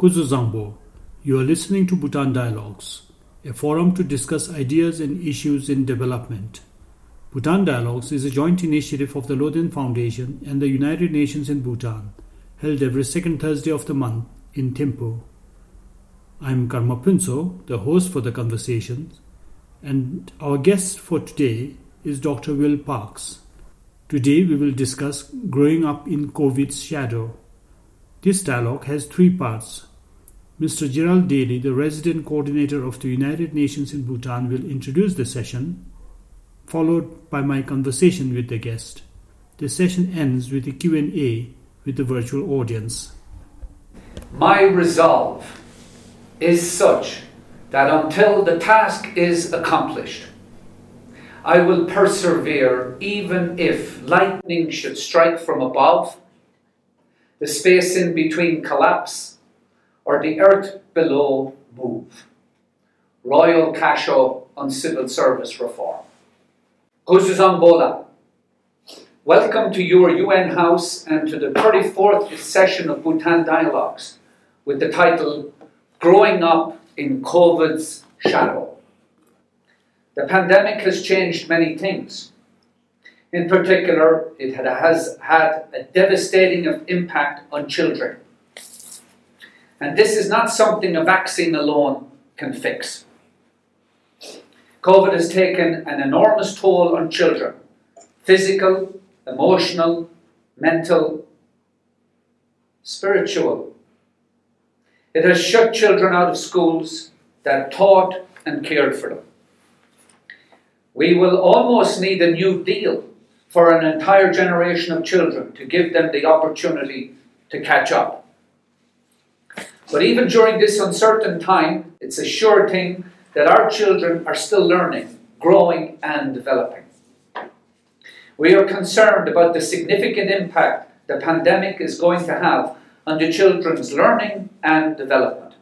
Kuzuzangpo. You are listening to Bhutan Dialogues, a forum to discuss ideas and issues in development. Bhutan Dialogues is a joint initiative of the Loden Foundation and the United Nations in Bhutan, held every second Thursday of the month in Thimphu. I'm Karma Phuntsho, the host for the conversations, and our guest for today is Dr. Will Parks. Today we will discuss growing up in COVID's shadow. This dialogue has three parts. Mr. Gerald Daly, the resident coordinator of the United Nations in Bhutan, will introduce the session, followed by my conversation with the guest. The session ends with a Q&A with the virtual audience. My resolve is such that until the task is accomplished, I will persevere even if lightning should strike from above the space in between collapse, or the earth below move. Royal Kasho on civil service reform. Kuzuzangpo la. Welcome to your UN House and to the 34th session of Bhutan Dialogues with the title Growing Up in COVID's Shadow. The pandemic has changed many things. In particular, it has had a devastating impact on children. And this is not something a vaccine alone can fix. COVID has taken an enormous toll on children physical, emotional, mental, spiritual. It has shut children out of schools that taught and cared for them. We will almost need a new deal for an entire generation of children to give them the opportunity to catch up. But even during this uncertain time, it's a sure thing that our children are still learning, growing, and developing. We are concerned about the significant impact the pandemic is going to have on the children's learning and development.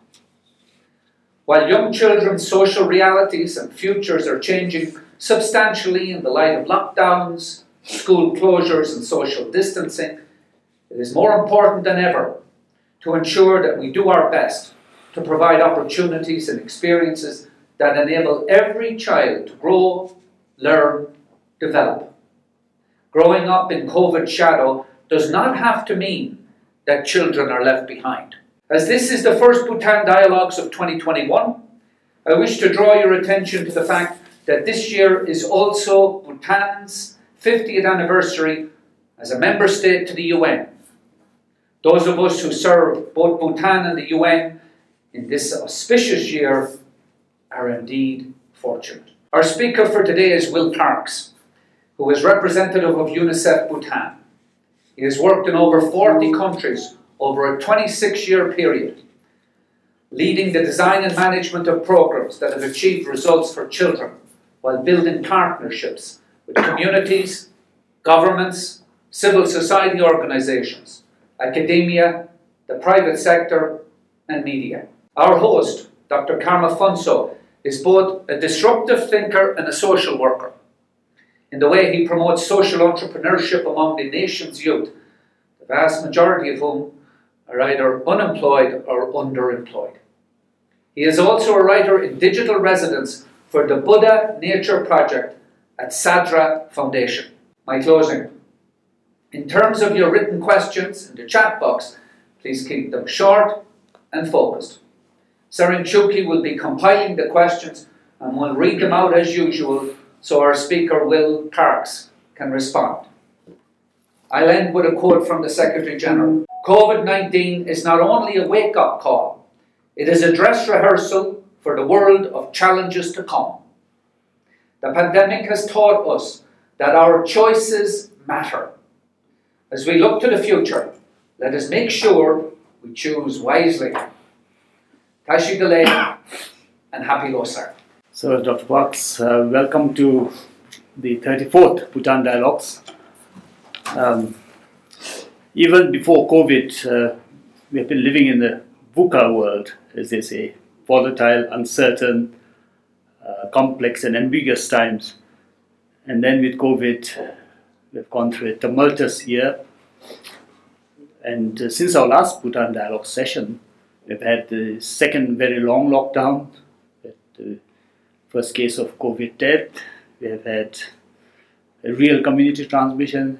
While young children's social realities and futures are changing substantially in the light of lockdowns, school closures, and social distancing, it is more important than ever to ensure that we do our best to provide opportunities and experiences that enable every child to grow, learn, develop. Growing up in COVID shadow does not have to mean that children are left behind. As this is the first Bhutan Dialogues of 2021, I wish to draw your attention to the fact that this year is also Bhutan's 50th anniversary as a member state to the UN. Those of us who serve both Bhutan and the UN in this auspicious year are indeed fortunate. Our speaker for today is Will Parks, who is representative of UNICEF Bhutan. He has worked in over 40 countries over a 26 year period, leading the design and management of programs that have achieved results for children while building partnerships with communities, governments, civil society organizations, academia, the private sector, and media. Our host, Dr. Karma Phuntsho, is both a disruptive thinker and a social worker. In the way he promotes social entrepreneurship among the nation's youth, the vast majority of whom are either unemployed or underemployed. He is also a writer in digital residence for the Buddha Nature Project at Tsadra Foundation. My closing. In terms of your written questions in the chat box, please keep them short and focused. Seren Chuki will be compiling the questions and will read them out as usual so our speaker, Will Parks, can respond. I'll end with a quote from the Secretary General COVID 19 is not only a wake up call, it is a dress rehearsal for the world of challenges to come. The pandemic has taught us that our choices matter. As we look to the future, let us make sure we choose wisely. Tashi Delek and happy Losar. So, Dr. Parks, uh, welcome to the 34th Bhutan Dialogues. Um, even before COVID, uh, we have been living in the VUCA world, as they say volatile, uncertain, uh, complex, and ambiguous times. And then with COVID, we've gone through a tumultuous year. And uh, since our last Bhutan Dialogue session, We've had the second very long lockdown, the first case of COVID death. We have had a real community transmission.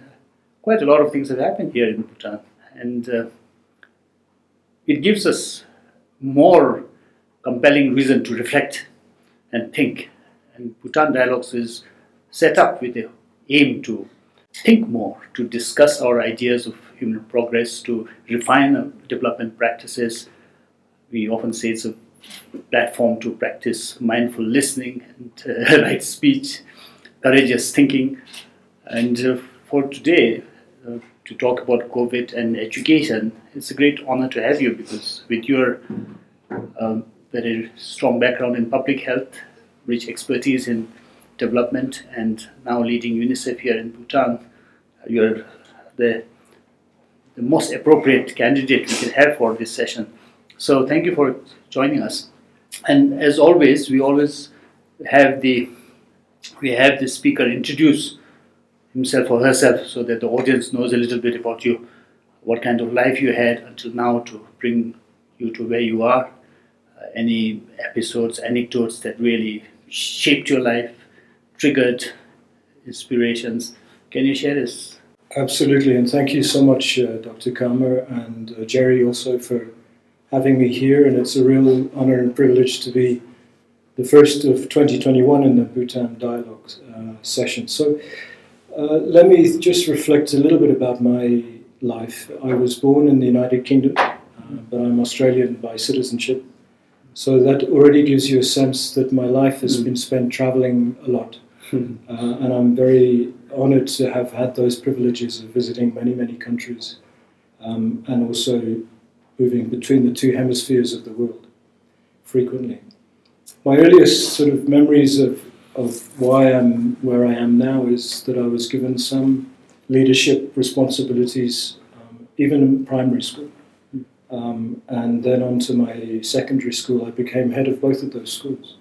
Quite a lot of things have happened here in Bhutan, and uh, it gives us more compelling reason to reflect and think. And Bhutan Dialogues is set up with the aim to think more, to discuss our ideas of human progress, to refine our development practices. We often say it's a platform to practice mindful listening and uh, right speech, courageous thinking. And uh, for today, uh, to talk about COVID and education, it's a great honor to have you because with your um, very strong background in public health, rich expertise in development, and now leading UNICEF here in Bhutan, you're the, the most appropriate candidate we can have for this session. So thank you for joining us. And as always, we always have the we have the speaker introduce himself or herself so that the audience knows a little bit about you, what kind of life you had until now to bring you to where you are, uh, any episodes, anecdotes that really shaped your life, triggered inspirations. Can you share this? Absolutely, and thank you so much, uh, Dr. Karma and uh, Jerry, also for having me here. And it's a real honor and privilege to be the first of 2021 in the Bhutan Dialogue uh, session. So, uh, let me just reflect a little bit about my life. I was born in the United Kingdom, uh, but I'm Australian by citizenship. So that already gives you a sense that my life has mm. been spent traveling a lot. Uh, and I'm very honored to have had those privileges of visiting many, many countries um, and also moving between the two hemispheres of the world frequently. My earliest sort of memories of of why I'm where I am now is that I was given some leadership responsibilities, um, even in primary school. Um, and then on to my secondary school, I became head of both of those schools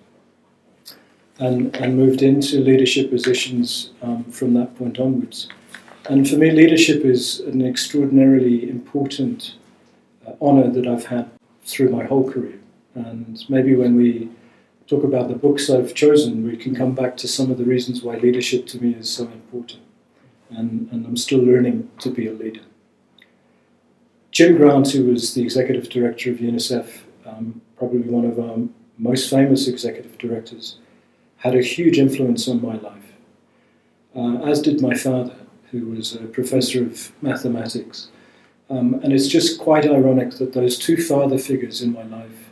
and, and moved into leadership positions um, from that point onwards. And for me, leadership is an extraordinarily important uh, honor that I've had through my whole career. And maybe when we talk about the books I've chosen, we can come back to some of the reasons why leadership to me is so important. And, and I'm still learning to be a leader. Jim Grant, who was the executive director of UNICEF, um, probably one of our most famous executive directors, had a huge influence on my life, uh, as did my father, who was a professor of mathematics. Um, and it's just quite ironic that those two father figures in my life,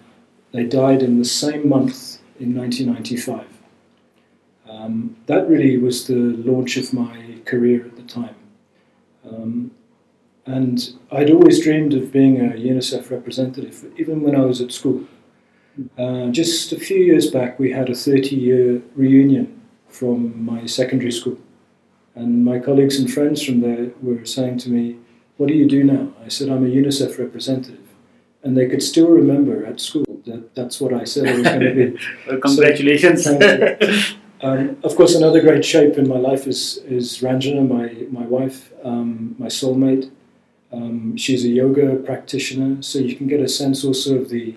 they died in the same month in 1995. Um, that really was the launch of my career at the time. Um, and I'd always dreamed of being a UNICEF representative, even when I was at school. Uh, just a few years back, we had a 30 year reunion from my secondary school. And my colleagues and friends from there were saying to me, What do you do now? I said, I'm a UNICEF representative. And they could still remember at school that that's what I said I was going to be. well, congratulations. So, um, of course, another great shape in my life is is Ranjana, my my wife, um, my soulmate. Um, she's a yoga practitioner, so you can get a sense also of the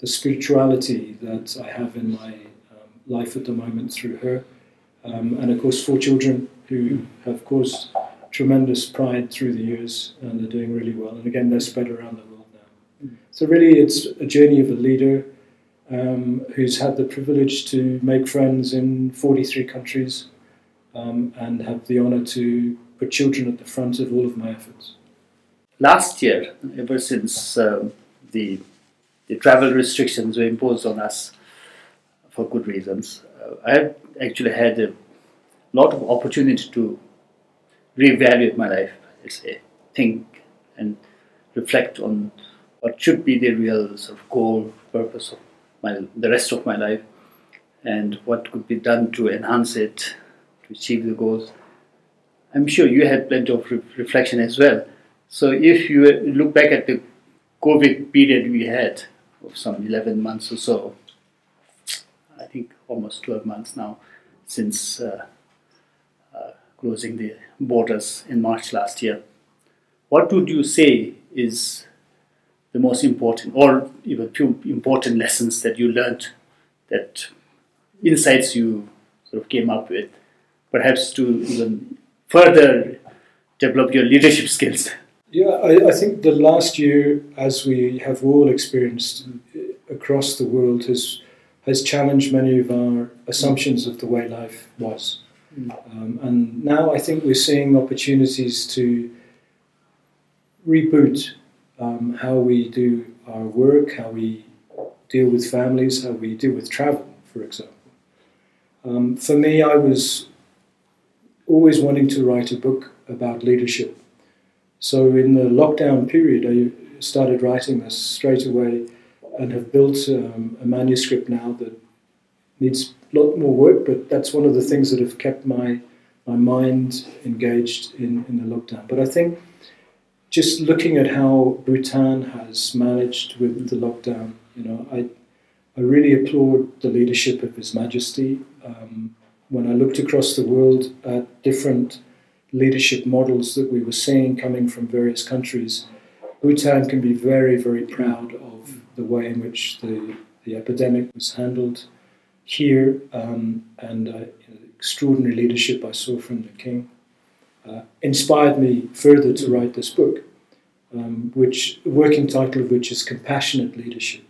the spirituality that I have in my um, life at the moment through her, um, and of course four children who have caused tremendous pride through the years, and they're doing really well. And again, they're spread around the world. Now. So, really, it's a journey of a leader um, who's had the privilege to make friends in 43 countries um, and have the honor to put children at the front of all of my efforts. Last year, ever since um, the, the travel restrictions were imposed on us for good reasons, uh, I've actually had a lot of opportunity to reevaluate my life, think and reflect on what should be the real sort of goal, purpose of my, the rest of my life, and what could be done to enhance it, to achieve the goals. I'm sure you had plenty of re- reflection as well. So if you look back at the COVID period we had of some 11 months or so, I think almost 12 months now since uh, uh, closing the borders in March last year. What would you say is the most important, or even few important lessons that you learned, that insights you sort of came up with, perhaps to even further develop your leadership skills? Yeah, I, I think the last year, as we have all experienced across the world, has has challenged many of our assumptions of the way life was. Um, and now I think we're seeing opportunities to reboot um, how we do our work, how we deal with families, how we deal with travel, for example. Um, for me, I was always wanting to write a book about leadership. So in the lockdown period, I started writing this straight away and have built um, a manuscript now that needs a lot more work, but that's one of the things that have kept my my mind engaged in, in the lockdown. But I think just looking at how Bhutan has managed with the lockdown, you know, I I really applaud the leadership of His Majesty. Um, when I looked across the world at different leadership models that we were seeing coming from various countries, Bhutan can be very, very proud of the way in which the, the epidemic was handled here um, and uh, you know, extraordinary leadership I saw from the king uh, inspired me further to write this book, um, which working title of which is Compassionate Leadership,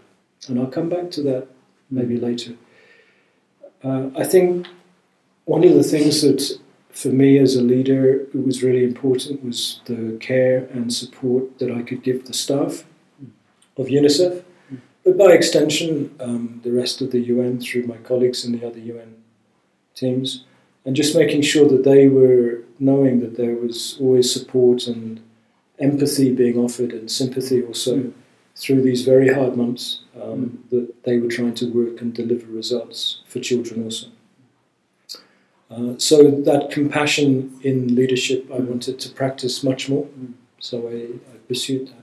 and I'll come back to that maybe later. Uh, I think one of the things that for me as a leader it was really important was the care and support that I could give the staff of UNICEF but by extension, um, the rest of the UN through my colleagues in the other UN teams, and just making sure that they were knowing that there was always support and empathy being offered and sympathy also mm. through these very hard months um, mm. that they were trying to work and deliver results for children also. Uh, so that compassion in leadership I wanted to practice much more, mm. so I, I pursued that.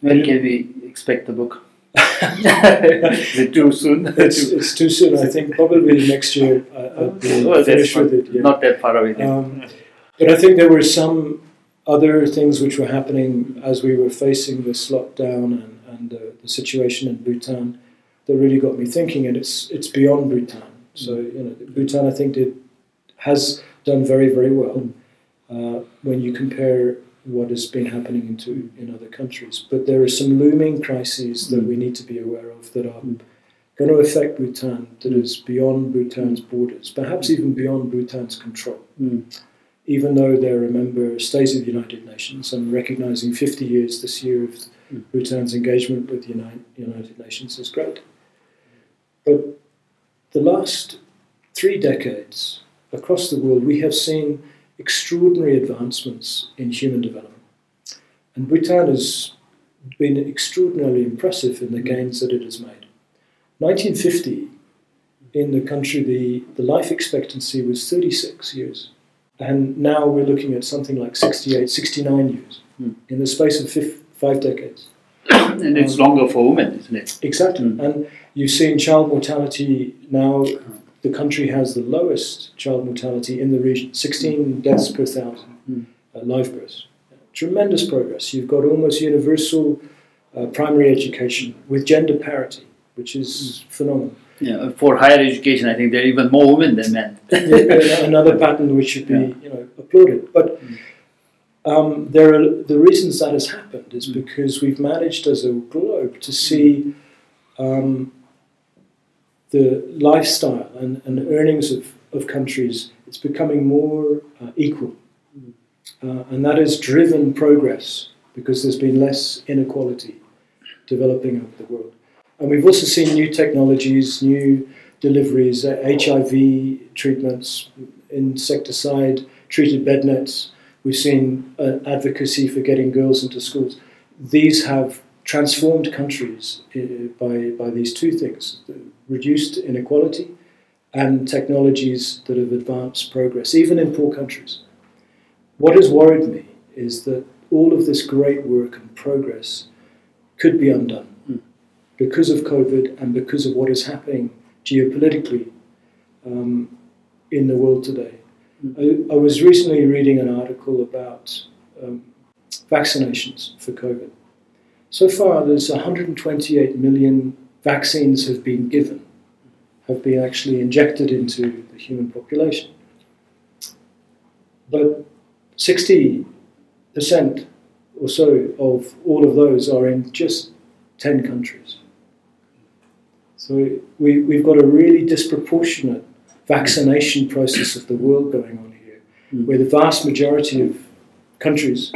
When can we expect the book? Is it too soon? It's, it's, too soon. I think probably next year I, will be well, finished with it. Yeah. Not that far away. Um, but I think there were some other things which were happening as we were facing this lockdown and, and uh, the situation in Bhutan that really got me thinking. And it's it's beyond Bhutan. So you know, Bhutan I think did has done very very well uh, when you compare what has been happening into in other countries. But there are some looming crises that mm. we need to be aware of that are going to affect Bhutan, that is beyond Bhutan's borders, perhaps even beyond Bhutan's control. Mm. Even though they're a member state of the United Nations, and recognizing 50 years this year of mm. Bhutan's engagement with the United, United Nations is great. But the last three decades across the world, we have seen extraordinary advancements in human development. And Bhutan has been extraordinarily impressive in the gains that it has made. 1950, in the country, the, the life expectancy was 36 years. And now we're looking at something like 68, 69 years mm. in the space of five, five decades. and it's um, longer for women, isn't it? Exactly. Mm. And you've seen child mortality now the country has the lowest child mortality in the region 16 deaths per thousand mm. uh, live births. Tremendous progress. You've got almost universal uh, primary education with gender parity, which is mm. phenomenal. Yeah, for higher education, I think there are even more women than men. Another pattern which should be yeah. you know applauded. But um, there are the reasons that has happened is mm. because we've managed as a globe to see um, the lifestyle and, and earnings of, of countries, it's becoming more uh, equal. Uh, and that has driven progress because there's been less inequality developing over the world. And we've also seen new technologies, new deliveries, uh, HIV treatments, insecticide treated bed nets. We've seen uh, advocacy for getting girls into schools. These have transformed countries uh, by, by these two things reduced inequality and technologies that have advanced progress, even in poor countries. What has worried me is that all of this great work and progress could be undone mm. because of COVID and because of what is happening geopolitically um, in the world today. Mm. I, I, was recently reading an article about um, vaccinations for COVID So far, there's 128 million vaccines have been given, have been actually injected into the human population. But 60% or so of all of those are in just 10 countries. So we, we've got a really disproportionate vaccination process of the world going on here, Mm. where the vast majority of countries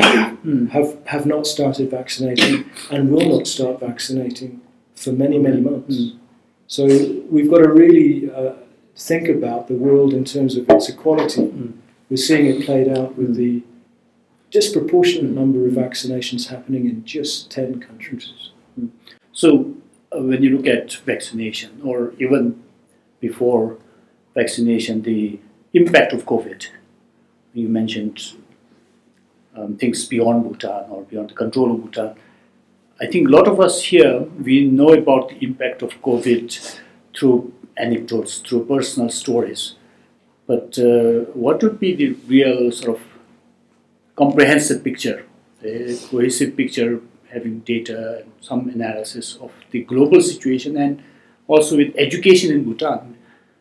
have, have not started vaccinating and will not start vaccinating for many, many months. Mm. So we've got to really uh, think about the world in terms of its equality. Mm. We're seeing it played out with Mm. the disproportionate number of vaccinations happening in just 10 countries. So, uh, when you look at vaccination, or even before vaccination, the impact of COVID, you mentioned um, things beyond Bhutan or beyond the control of Bhutan. I think a lot of us here we know about the impact of COVID through anecdotes, through personal stories. But uh, what would be the real sort of comprehensive picture, a cohesive picture having data and some analysis of the global situation and also with education in Bhutan.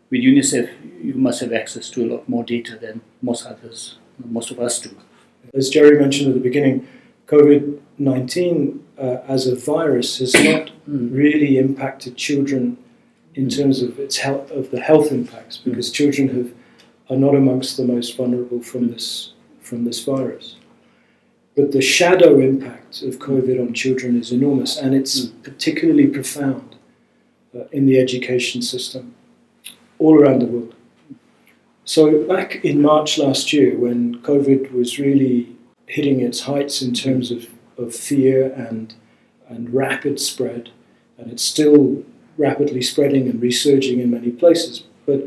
With UNICEF, you must have access to a lot more data than most others, most of us do. As Jerry mentioned at the beginning, COVID 19 uh, as a virus has not Mm. really impacted children in terms of its health, of the health impacts, because children have, are not amongst the most vulnerable from this, from this virus. But the shadow impact of COVID on children is enormous, and it's particularly profound uh, in the education system all around the world. So, back in March last year, when COVID was really hitting its heights in terms of, of fear and, and rapid spread, and it's still rapidly spreading and resurging in many places, but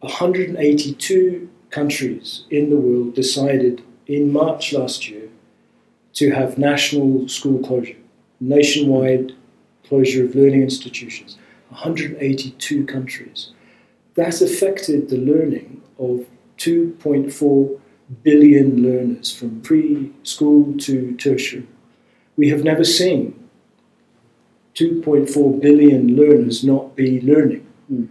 182 countries in the world decided in March last year to have national school closure, nationwide closure of learning institutions. 182 countries. That affected the learning of 2.4 billion learners from preschool to tertiary. We have never seen 2.4 billion learners not be learning. Mm.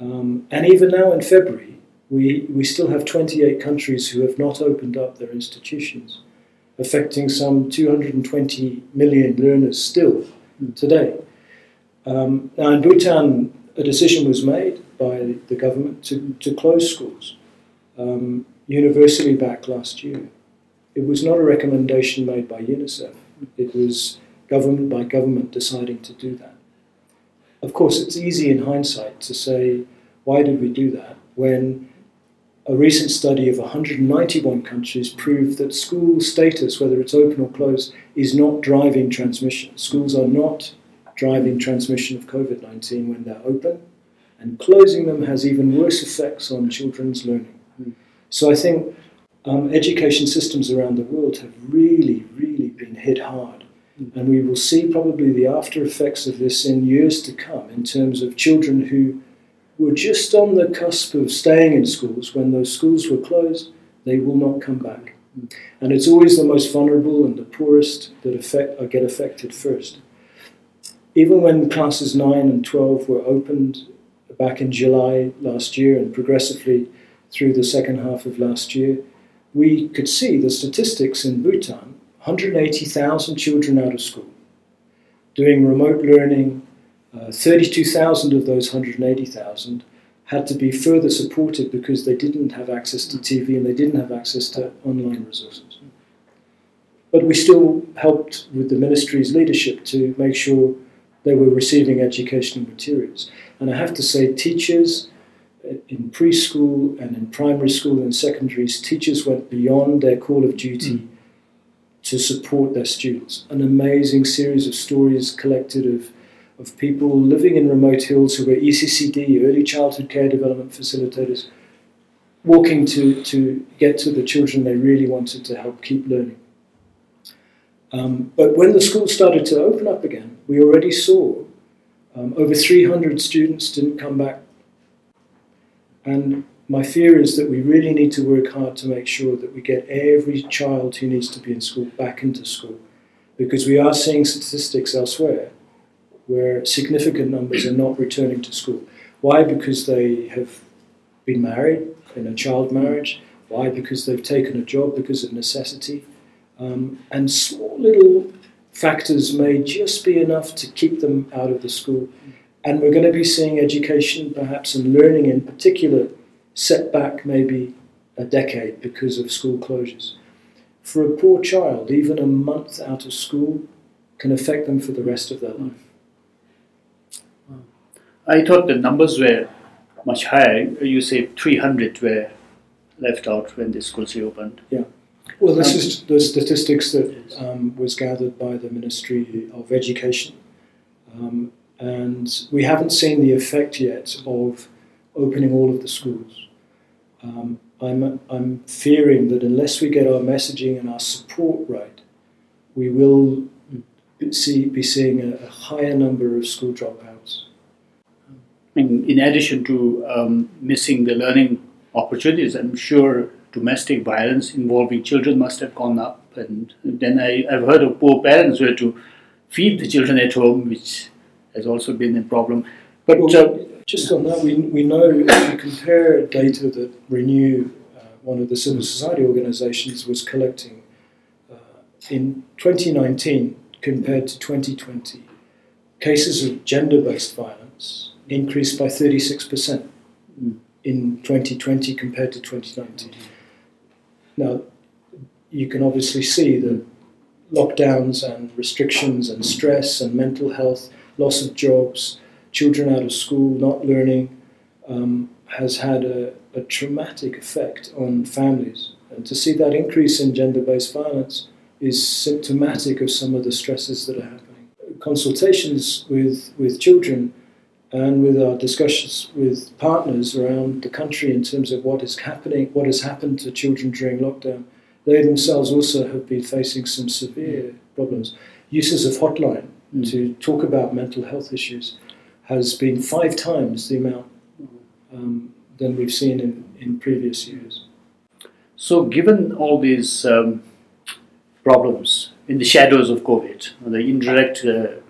Um, and even now in February, we, we still have 28 countries who have not opened up their institutions, affecting some 220 million learners still today. Um, now, in Bhutan, a decision was made by the government to, to close schools um, universally back last year. It was not a recommendation made by UNICEF, it was government by government deciding to do that. Of course, it's easy in hindsight to say, why did we do that when a recent study of 191 countries proved that school status, whether it's open or closed, is not driving transmission. Schools are not driving transmission of COVID 19 when they're open, and closing them has even worse effects on children's learning. So I think um, education systems around the world have really, really been hit hard. And we will see probably the after effects of this in years to come in terms of children who were just on the cusp of staying in schools when those schools were closed, they will not come back. And it's always the most vulnerable and the poorest that affect, or get affected first. Even when classes 9 and 12 were opened back in July last year and progressively through the second half of last year, we could see the statistics in Bhutan 180,000 children out of school, doing remote learning. Uh, 32,000 of those 180,000 had to be further supported because they didn't have access to TV and they didn't have access to online resources. But we still helped with the ministry's leadership to make sure they were receiving educational materials. And I have to say, teachers in preschool and in primary school and secondaries, teachers went beyond their call of duty Mm. To support their students. An amazing series of stories collected of, of people living in remote hills who were ECCD, early childhood care development facilitators, walking to, to get to the children they really wanted to help keep learning. Um, but when the school started to open up again, we already saw um, over 300 students didn't come back. And my fear is that we really need to work hard to make sure that we get every child who needs to be in school back into school because we are seeing statistics elsewhere where significant numbers are not returning to school. Why? Because they have been married in a child marriage. Why? Because they've taken a job because of necessity. Um, and small little factors may just be enough to keep them out of the school. And we're going to be seeing education, perhaps, and learning in particular, set back maybe a decade because of school closures. For a poor child, even a month out of school can affect them for the rest of their life. I thought the numbers were much higher. You say 300 were left out when the schools reopened. Yeah. Well, this Um, is the statistics that um, was gathered by the Ministry of Education. Um, and we haven't seen the effect yet of opening all of the schools. Um, I'm, I'm fearing that unless we get our messaging and our support right, we will be- see, be seeing a, a higher number of school dropouts. In, in addition to um, missing the learning opportunities, I'm sure domestic violence involving children must have gone up. And then I, I've heard of poor parents who had to feed the children at home, which has also been a problem. But Well, uh, just on that, we, we know if you compare data that Renew, uh, one of the civil society organizations, was collecting uh, in 2019 compared to 2020, cases of gender based violence increased by 36% Mm. in 2020 compared to 2019. Now, you can obviously see that lockdowns and restrictions and stress and mental health, loss of jobs, children out of school, not learning, um, has had a, a traumatic effect on families. And to see that increase in gender based violence is symptomatic of some of the stresses that are happening. Consultations with, with children and with our discussions with partners around the country in terms of what is happening, what has happened to children during lockdown, they themselves also have been facing some severe problems. Uses of hotline Mm. to talk about mental health issues has been five times the amount um, than we've seen in, in previous years. So, given all these um, problems in the shadows of COVID, the indirect uh,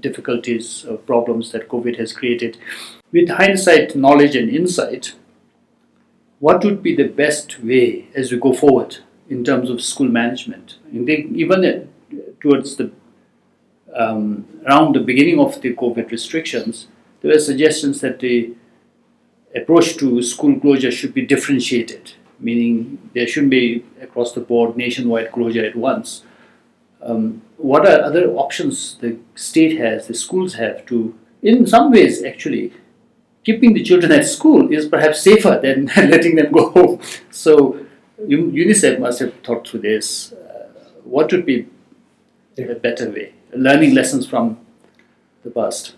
difficulties or problems that COVID has created, with hindsight, knowledge, and insight, what would be the best way as we go forward in terms of school management? Even uh, towards the um, around the beginning of the COVID restrictions, there were suggestions that the approach to school closure should be differentiated, meaning there shouldn't be across the board nationwide closure at once. Um, what are other options the state has, the schools have to, in some ways, actually, keeping the children at school is perhaps safer than letting them go home. So, UNICEF must have thought through this. Uh, what would be a better way? Learning lessons from the past.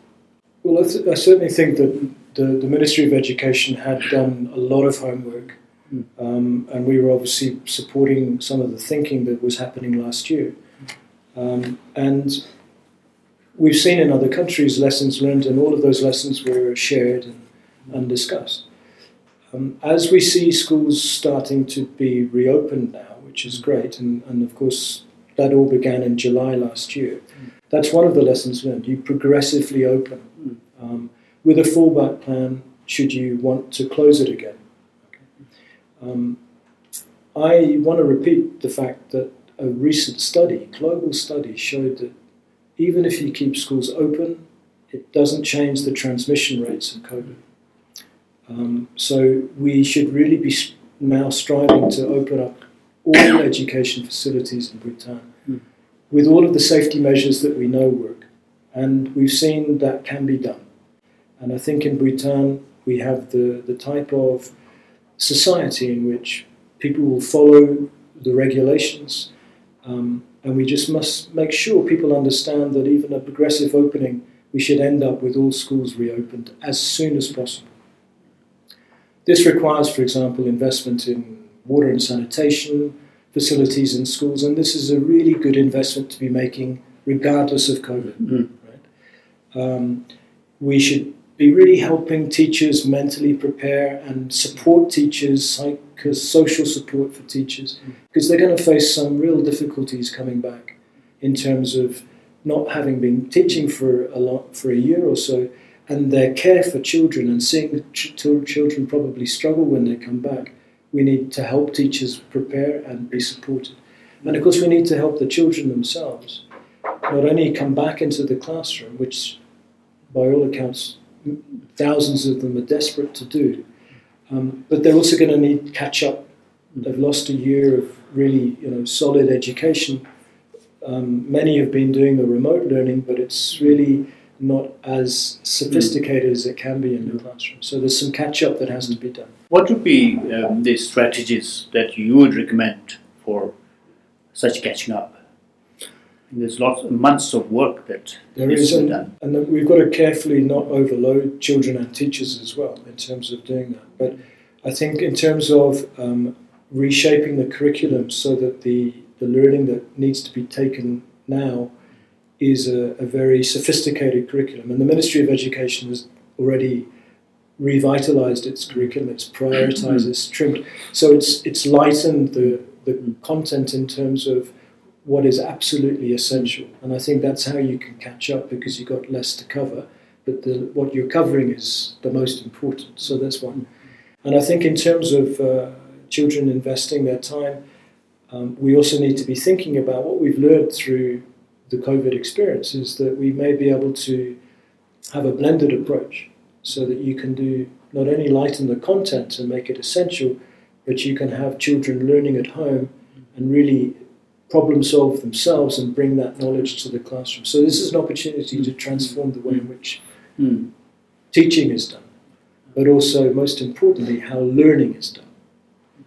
Well, I, th- I certainly think that the, the Ministry of Education had done a lot of homework, Mm. um, and we were obviously supporting some of the thinking that was happening last year. Um, and we've seen in other countries lessons learned, and all of those lessons were shared and, and discussed. Um, as we see schools starting to be reopened now, which is great, and, and of course that all began in July last year, that's one of the lessons learned. You progressively open um, with a fallback plan should you want to close it again. Um, I want to repeat the fact that a recent study, global study, showed that even if you keep schools open, it doesn't change the transmission rates of COVID. Um, so we should really be now striving to open up all education facilities in Bhutan Mm. With all of the safety measures that we know work. And we've seen that can be done. And I think in Bhutan we have the, the type of society in which people will follow the regulations. Um, and we just must make sure people understand that even a progressive opening, we should end up with all schools reopened as soon as possible. This requires, for example, investment in water and sanitation facilities in schools, and this is a really good investment to be making regardless of COVID. Mm. Right? Um, we should be really helping teachers mentally prepare and support teachers, psycho social support for teachers, because they're going to face some real difficulties coming back in terms of not having been teaching for a lot for a year or so, and their care for children and seeing the ch- children probably struggle when they come back. We need to help teachers prepare and be supported, and of course we need to help the children themselves. Not only come back into the classroom, which by all accounts thousands of them are desperate to do, um, but they're also going to need catch up. They've lost a year of really you know solid education um, many have been doing the remote learning, but it's really not as sophisticated as it can be in the classroom. So there's some catch up that has to be done. What would be um, the strategies that you would recommend for such catching up? There's lots of months of work that there needs is, to be and, done. and we've got to carefully not overload children and teachers as well in terms of doing that. But I think in terms of um, reshaping the curriculum so that the the learning that needs to be taken now is a, a, very sophisticated curriculum. And the Ministry of Education has already revitalized its curriculum, it's prioritized, it's trimmed. So it's, it's lightened the, the content in terms of what is absolutely essential. And I think that's how you can catch up because you've got less to cover. But the, what you're covering is the most important. So that's one. And I think in terms of uh, children investing their time, um, we also need to be thinking about what we've learned through the COVID experience is that we may be able to have a blended approach so that you can do not only lighten the content and make it essential, but you can have children learning at home and really problem solve themselves and bring that knowledge to the classroom. So this is an opportunity to transform the way in which Mm. teaching is done, but also, most importantly, how learning is done.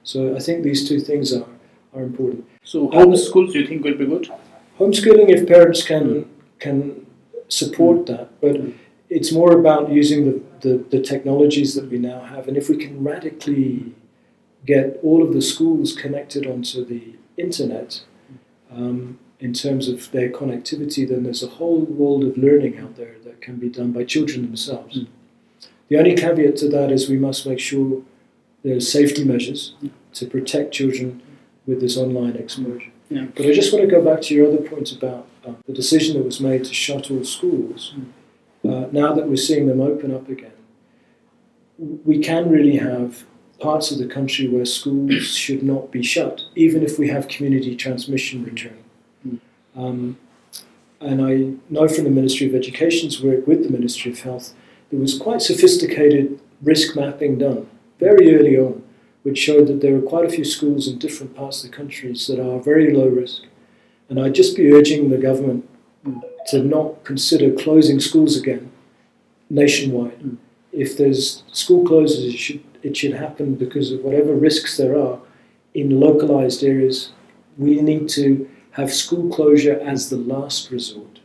So I think these two things are, are important. So, how home schools, do you think will be good? Homeschooling, if parents can can support that, but it's more about using the, the, the technologies that we now have, and if we can radically get all of the schools connected onto the internet um, in terms of their connectivity, then there's a whole world of learning out there that can be done by children themselves. Mm. The only caveat to that is we must make sure there's safety measures to protect children with this online exposure. Yeah. But I just want to go back to your other point about uh, the decision that was made to shut all schools. Uh, now that we're seeing them open up again, we can really have parts of the country where schools should not be shut, even if we have community transmission returning. Mm. Um, and I know from the Ministry of Education's work with the Ministry of Health, there was quite sophisticated risk mapping done very early on, which showed that there are quite a few schools in different parts of the countries that are very low risk. And I'd just be urging the government to not consider closing schools again nationwide. Mm. If there's school closures, it should, it should happen because of whatever risks there are in localized areas. We need to have school closure as the last resort.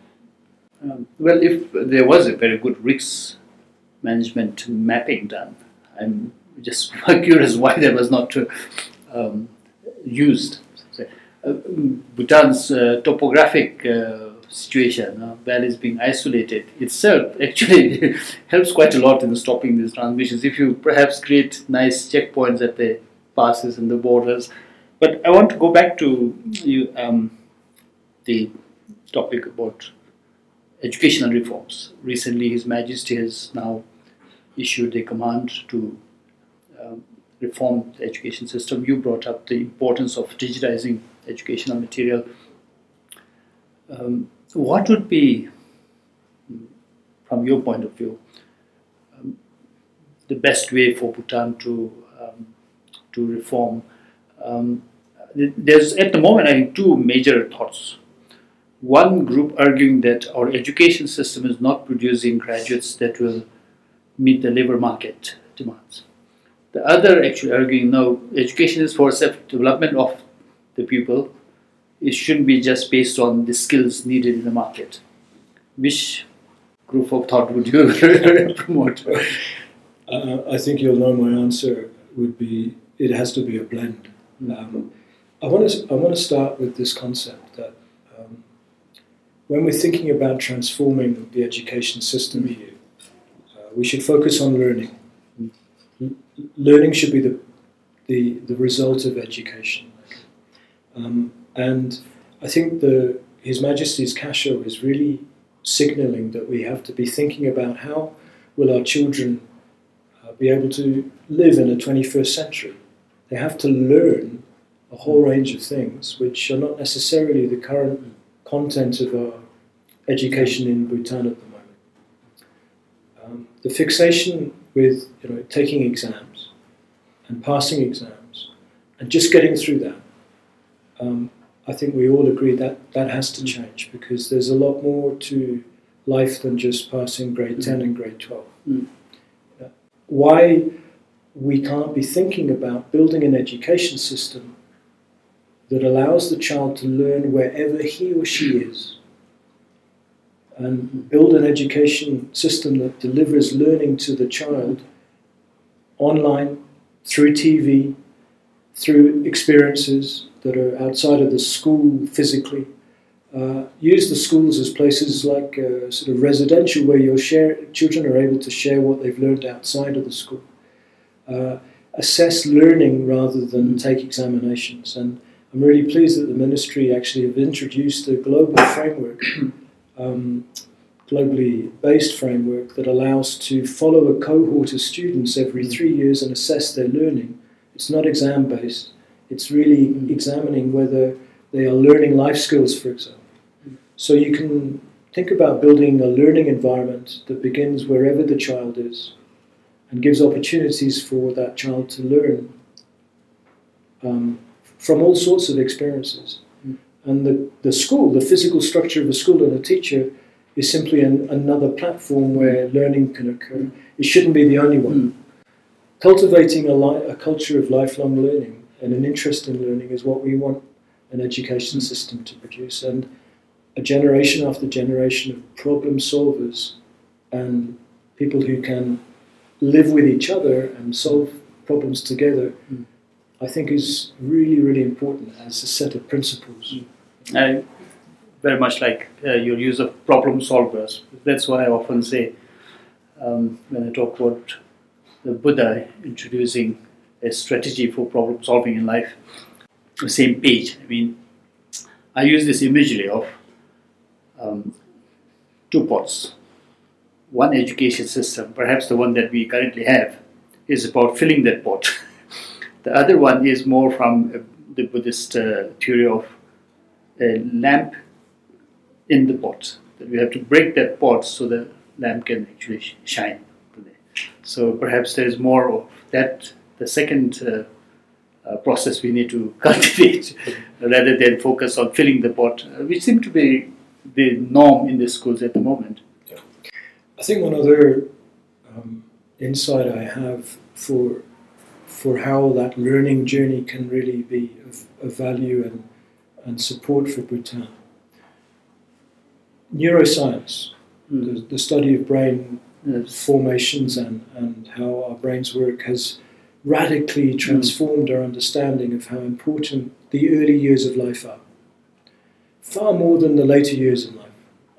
Um, well, if there was a very good risk management mapping done, I'm just curious why that was not uh, um, used. Uh, Bhutan's uh, topographic uh, situation, uh, valleys being isolated itself, actually helps quite a lot in stopping these transmissions. If you perhaps create nice checkpoints at the passes and the borders. But I want to go back to you, um, the topic about educational reforms. Recently, His Majesty has now issued a command to um, reform the education system. You brought up the importance of digitizing educational material. Um, what would be, from your point of view, um, the best way for Bhutan to um, to reform? Um, there's at the moment, I think, two major thoughts. One group arguing that our education system is not producing graduates that will meet the labor market demands. The other actually arguing no, education is for self development of the pupil. It shouldn't be just based on the skills needed in the market. Which group of thought would you promote? Uh, I think you'll know my answer would be it has to be a blend. Um, I want to I want to start with this concept that um, when we're thinking about transforming the education system here, uh, we should focus on learning. Learning should be the, the the result of education, um, and I think the His Majesty's Kasho is really signaling that we have to be thinking about how will our children uh, be able to live in the 21st century. They have to learn a whole range of things which are not necessarily the current content of our education in Bhutan at the moment. Um, the fixation with you know taking exams and passing exams and just getting through that. Um, I think we all agree that that has to change because there's a lot more to life than just passing grade 10 and grade 12. Mm. Why we can't be thinking about building an education system that allows the child to learn wherever he or she is and build an education system that delivers learning to the child online, through TV, through experiences that are outside of the school physically. Uh, use the schools as places like uh, sort of residential where your share, children are able to share what they've learned outside of the school. Uh, assess learning rather than take examinations. And I'm really pleased that the ministry actually have introduced a global framework, um, globally based framework that allows to follow a cohort of students every mm. three years and assess their learning. It's not exam based. It's really mm. examining whether they are learning life skills, for example. So you can think about building a learning environment that begins wherever the child is and gives opportunities for that child to learn um, from all sorts of experiences. Mm. And the, the school, the physical structure of a school and a teacher, is simply an, another platform where learning can occur. It shouldn't be the only one. Hmm. Cultivating a, li- a culture of lifelong learning and an interest in learning is what we want an education hmm. system to produce. And a generation after generation of problem solvers and people who can live with each other and solve problems together, Mm. I think is really, really important as a set of principles. Hmm. I very much like uh, your use of problem solvers. That's why I often say um, when I talk about the Buddha introducing a strategy for problem solving in life, the same page. I mean, I use this imagery of um, two pots. One education system, perhaps the one that we currently have, is about filling that pot. the other one is more from uh, the Buddhist uh, theory of a lamp in the pot. That we have to break that pot so the lamp can actually sh- shine. So perhaps there is more of that. The second uh, uh, process we need to cultivate rather than focus on filling the pot, uh, which seems to be the norm in the schools at the moment. I think one other um, insight I have for for how that learning journey can really be of, of value and, and support for Bhutan. Neuroscience, the, the study of brain Yes. formations and, and how our brains work has radically transformed our understanding of how important the early years of life are. Far more than the later years of life.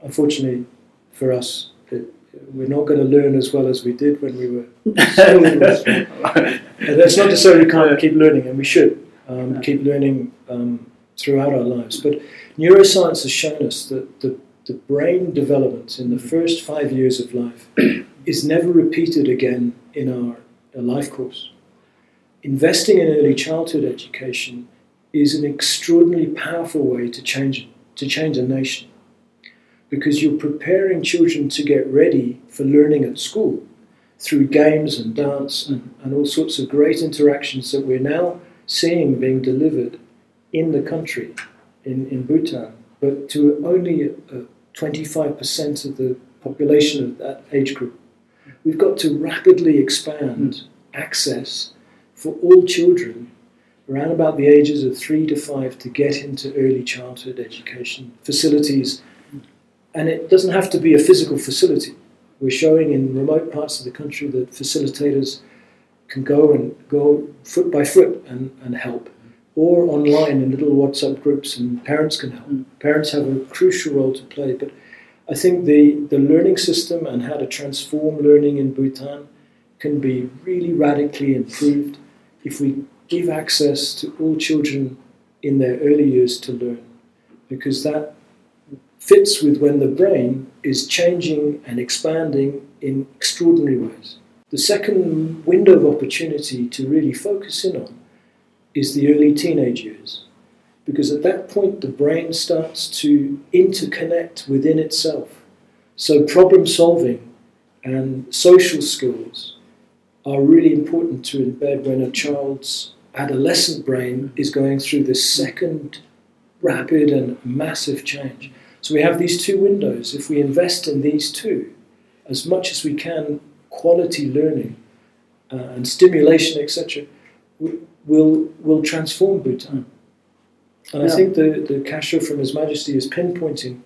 Unfortunately for us, it, we're not going to learn as well as we did when we were. And that's not to say we can't keep learning, and we should um, keep learning um, throughout our lives. But neuroscience has shown us that the, the brain development in the first five years of life is never repeated again in our, life course. Investing in early childhood education is an extraordinarily powerful way to change to change a nation because you're preparing children to get ready for learning at school through games and dance and, and all sorts of great interactions that we're now seeing being delivered in the country, in, in Bhutan, but to only uh, 25% of the population of that age group. We've got to rapidly expand access for all children around about the ages of three to five to get into early childhood education facilities. And it doesn't have to be a physical facility. We're showing in remote parts of the country that facilitators can go and go foot by foot and, and help, or online in little WhatsApp groups, and parents can help. Hmm. Parents have a crucial role to play. But I think the, the learning system and how to transform learning in Bhutan can be really radically improved if we give access to all children in their early years to learn, because that fits with when the brain is changing and expanding in extraordinary ways. The second window of opportunity to really focus in on is the early teenage years. Because at that point, the brain starts to interconnect within itself. So, problem solving and social skills are really important to embed when a child's adolescent brain is going through this second rapid and massive change. So we have these two windows. If we invest in these two, as much as we can, quality learning uh, and stimulation, etc., will will transform Bhutan. And yeah. I think the, the Kasho from His Majesty is pinpointing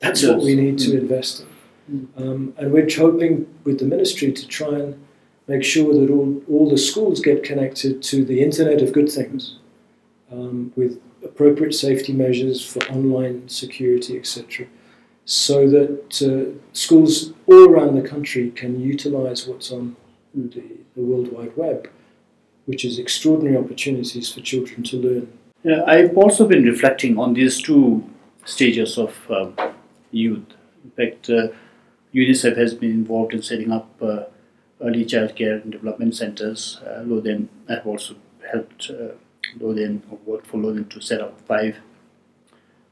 that's yes. what we need to mm. invest in. Mm. Um, and we're hoping with the ministry to try and make sure that all, all the schools get connected to the Internet of Good Things um, with appropriate safety measures for online security, etc., so that uh, schools all around the country can utilize what's on the, the World Wide Web, which is extraordinary opportunities for children to learn. Yeah, I've also been reflecting on these two stages of um, youth. In fact, uh, UNICEF has been involved in setting up uh, early childcare and development centers. Uh, Loden have also helped uh, Loden or worked for Loden to set up five.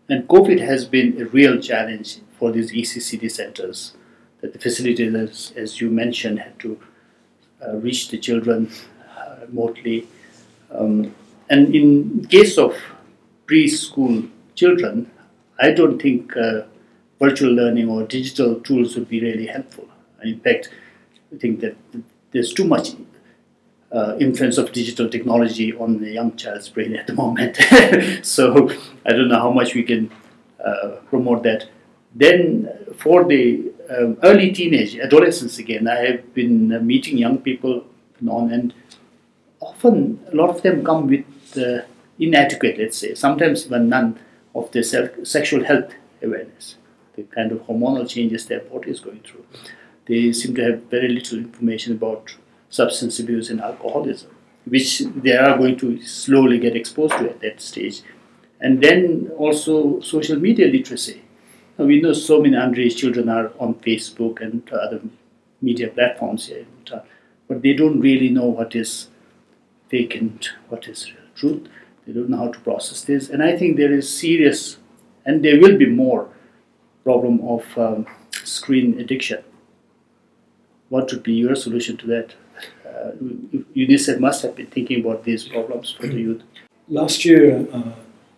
And COVID has been a real challenge for these ECCD centers. That the facilitators, as you mentioned, had to uh, reach the children remotely. Um, and in case of preschool children, I don't think uh, virtual learning or digital tools would be really helpful. In fact, I think that there's too much uh, influence of digital technology on the young child's brain at the moment. so I don't know how much we can uh, promote that. Then for the um, early teenage, adolescence again, I have been meeting young people on and often a lot of them come with uh, inadequate, let's say, sometimes even none of the sexual health awareness, the kind of hormonal changes their body is going through they seem to have very little information about substance abuse and alcoholism, which they are going to slowly get exposed to at that stage. And then also social media literacy. Now, we know so many underage children are on Facebook and other media platforms here but they don't really know what is and what is truth. They don't know how to process this. And I think there is serious, and there will be more, problem of um, screen addiction what would be your solution to that? Uh, UNICEF must have been thinking about these problems for the youth. Last year, uh,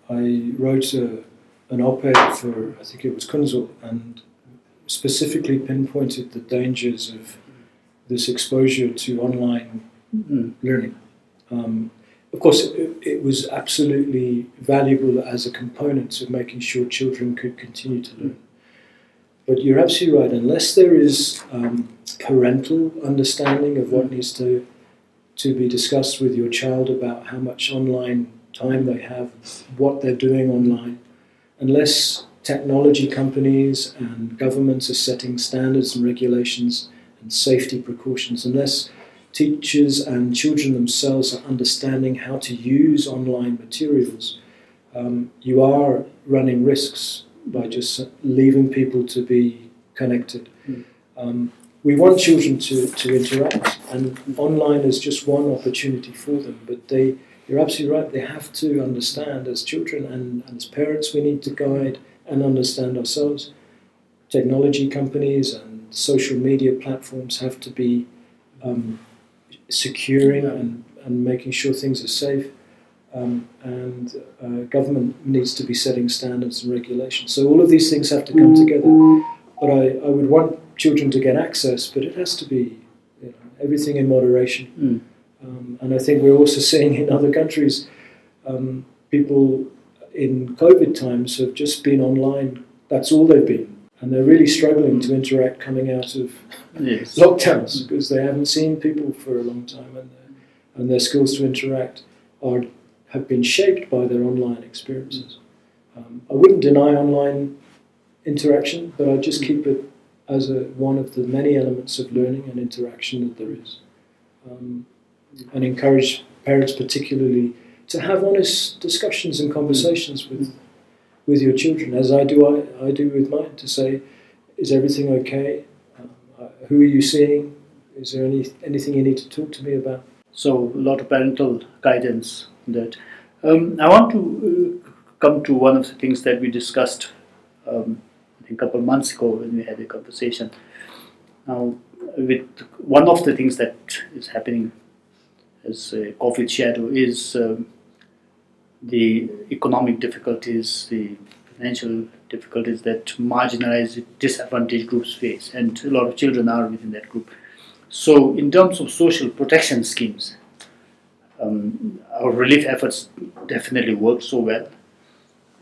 I wrote a, an op-ed for I think it was Kuensel and specifically pinpointed the dangers of this exposure to online mm. learning. Um, of course, it, it, was absolutely valuable as a component of making sure children could continue to learn. But you're absolutely right. Unless there is um, parental understanding of what needs to to be discussed with your child about how much online time they have, what they're doing online, unless technology companies and governments are setting standards and regulations and safety precautions, unless teachers and children themselves are understanding how to use online materials, um, you are running risks by just leaving people to be connected. Mm. Um, we want children to, to interact, and online is just one opportunity for them. But they, you're absolutely right, they have to understand as children and, and as parents, we need to guide and understand ourselves. Technology companies and social media platforms have to be um, securing and, and making sure things are safe. Um, and uh, government needs to be setting standards and regulations. So all of these things have to come together. But I, I would want children to get access, but it has to be you know, everything in moderation. Mm. Um, and I think we're also seeing in other countries, um, people in COVID times have just been online. That's all they've been. And they're really struggling to interact coming out of yes. lockdowns because they haven't seen people for a long time and, and their skills to interact are have been shaped by their online experiences. Um, I wouldn't deny online interaction, but I'd just keep it as a, one of the many elements of learning and interaction that there is. Um, and encourage parents, particularly, to have honest discussions and conversations with, with your children, as I do, I, I do with mine, to say, is everything okay? Um, who are you seeing? Is there any anything you need to talk to me about? So a lot of parental guidance. That um, I want to uh, come to one of the things that we discussed. Um, a couple of months ago when we had a conversation. Now, with one of the things that is happening as a COVID shadow is um, the economic difficulties, the financial difficulties that marginalized, disadvantaged groups face, and a lot of children are within that group. So, in terms of social protection schemes, um, our relief efforts definitely work so well.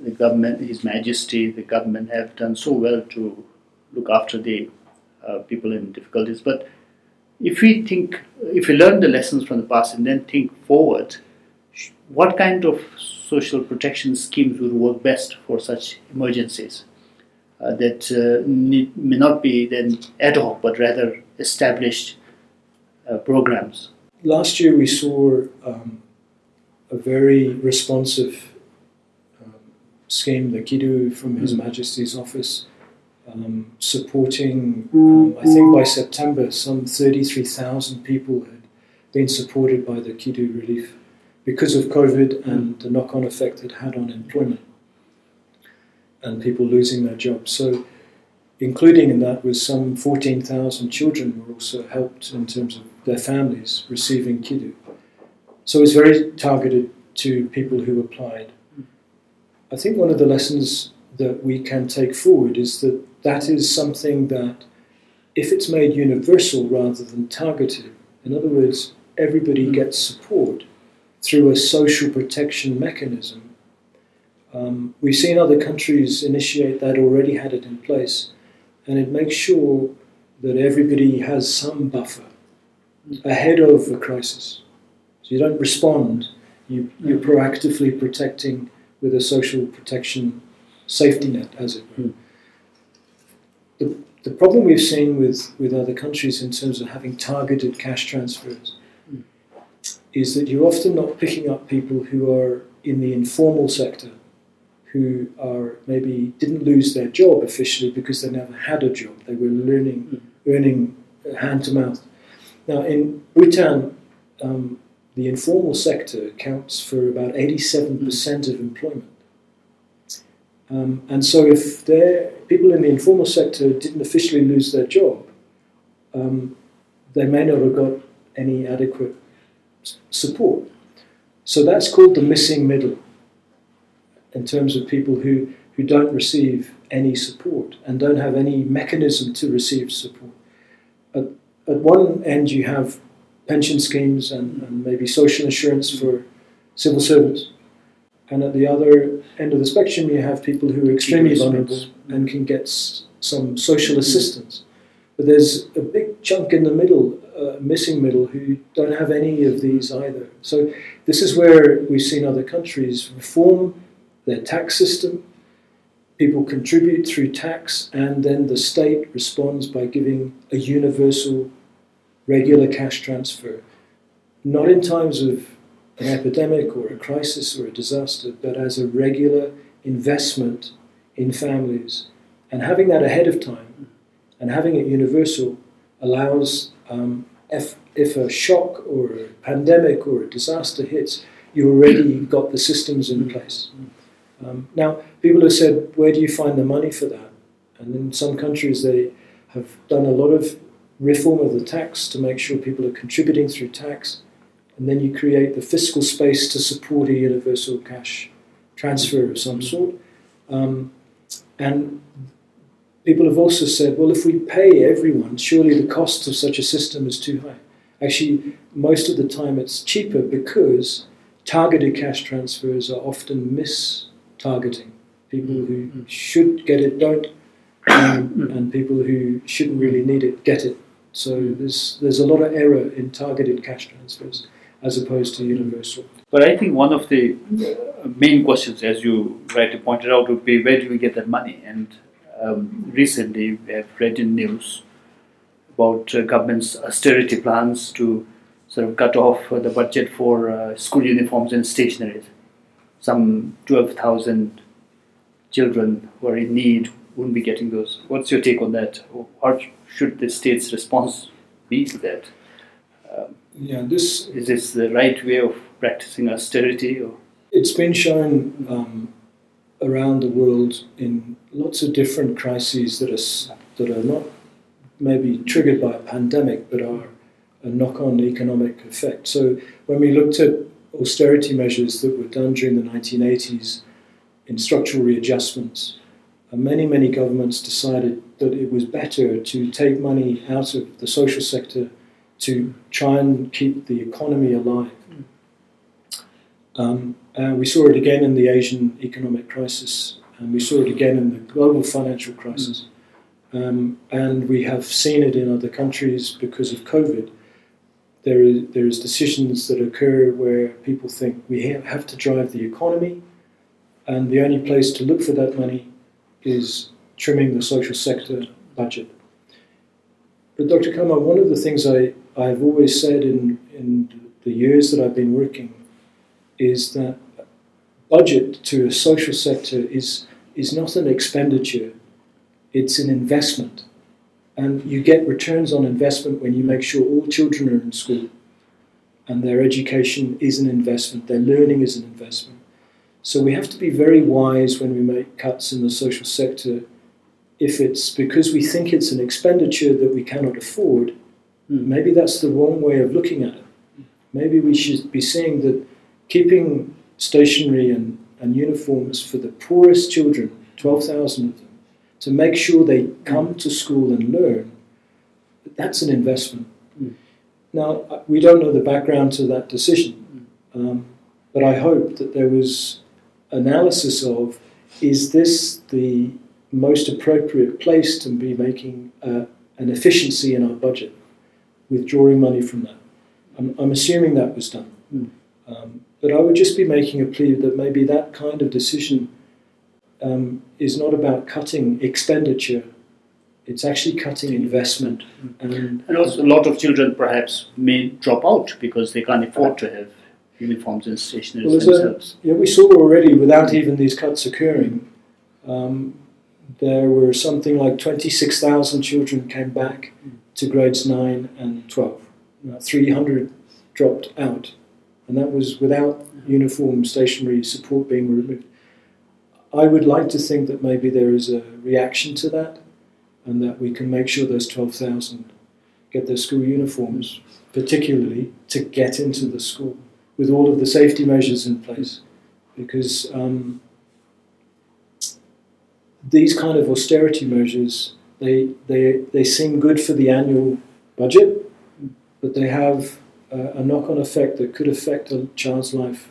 The government, His Majesty, the government have done so well to look after the uh, people in difficulties. But if we think, if we learn the lessons from the past and then think forward, what kind of social protection schemes would work best for such emergencies uh, that uh, need, may not be then ad hoc but rather established uh, programs? Last year we saw um, a very responsive um, scheme, the Kidu from His Mm. Majesty's office, um, supporting, um, I think by September, some 33,000 people had been supported by the Kidu relief because of COVID and the knock on effect it had on employment and people losing their jobs. So, including in that was some 14,000 children were also helped in terms of their families receiving Kidu. So, it's very targeted to people who applied. I think one of the lessons that we can take forward is that that is something that, if it's made universal rather than targeted, in other words, everybody Mm. gets support through a social protection mechanism. Um, we've seen other countries initiate that, already had it in place, and it makes sure that everybody has some buffer ahead of a crisis. So you don't respond, you, you're proactively protecting with a social protection safety net, as it were. The, the problem we've seen with, with other countries in terms of having targeted cash transfers is that you're often not picking up people who are in the informal sector who are maybe didn't lose their job officially because they never had a job. They were learning, earning hand to mouth. Now, in Bhutan, um, the informal sector accounts for about 87% of employment. Um, and so, if people in the informal sector didn't officially lose their job, um, they may not have got any adequate support. So, that's called the missing middle in terms of people who, who don't receive any support and don't have any mechanism to receive support. At, at one end, you have pension schemes and, and maybe social insurance for civil servants. And at the other end of the spectrum, you have people who are extremely vulnerable and can get s- some social assistance. But there's a big chunk in the middle, missing middle, who don't have any of these either. So this is where we've seen other countries reform their tax system. People contribute through tax, and then the state responds by giving a universal, regular cash transfer. Not in times of an epidemic or a crisis or a disaster, but as a regular investment in families. And having that ahead of time and having it universal allows, um, if, if a shock or a pandemic or a disaster hits, you already got the systems in place. Um, now, people have said, where do you find the money for that? And in some countries, they have done a lot of reform of the tax to make sure people are contributing through tax. And then you create the fiscal space to support a universal cash transfer of some sort. Um, and people have also said, well, if we pay everyone, surely the cost of such a system is too high. Actually, most of the time it's cheaper because targeted cash transfers are often mis-targeting. People who should get it don't, um, and people who shouldn't really need it get it. So there's there's a lot of error in targeted cash transfers as opposed to universal. But I think one of the uh, main questions, as you rightly pointed out, would be where do we get that money? And um, recently, we have read in news about uh, government's austerity plans to sort of cut off uh, the budget for uh, school uniforms and stationery. Some 12,000 children who are in need wouldn't be getting those. What's your take on that? Or should the state's response be to that? Um, Yeah, this is this the right way of practicing austerity? Or? it's been shown um, around the world in lots of different crises that are that are not maybe triggered by a pandemic, but are a knock-on economic effect. So when we looked at austerity measures that were done during the 1980s in structural readjustments, uh, many many governments decided that it was better to take money out of the social sector to try and keep the economy alive. Um, uh, we saw it again in the Asian economic crisis, and we saw it again in the global financial crisis. Um, and we have seen it in other countries because of COVID. There is, there is decisions that occur where people think we have to drive the economy, and the only place to look for that money is trimming the social sector budget. But Dr. Karma, one of the things I, I've always said in, in the years that I've been working is that budget to a social sector is, is not an expenditure, it's an investment. And you get returns on investment when you make sure all children are in school and their education is an investment, their learning is an investment. So we have to be very wise when we make cuts in the social sector if it's because we think it's an expenditure that we cannot afford. Hmm. Maybe that's the wrong way of looking at it. Maybe we should be saying that keeping stationery and, and uniforms for the poorest children, 12,000 of them, to make sure they come to school and learn, that's an investment. Mm. Now, we don't know the background to that decision, um, but I hope that there was analysis of is this the most appropriate place to be making uh, an efficiency in our budget, withdrawing money from that. I'm, I'm assuming that was done. Mm. Um, but I would just be making a plea that maybe that kind of decision um, is not about cutting expenditure, it's actually cutting investment. And And also, a lot of children perhaps may drop out because they can't afford to have uniforms and stationery Well, there's a- themselves. yeah, we saw already, without even these cuts occurring, um, there were something like 26,000 children came back to grades 9 and 12. Uh, 300 dropped out, and that was without uniform stationery support being removed. I would like to think that maybe there is a reaction to that, and that we can make sure those 12,000 get their school uniforms, particularly to get into the school with all of the safety measures in place, because um, these kind of austerity measures they, they, they seem good for the annual budget, but they have uh, a knock-on effect that could affect a child's life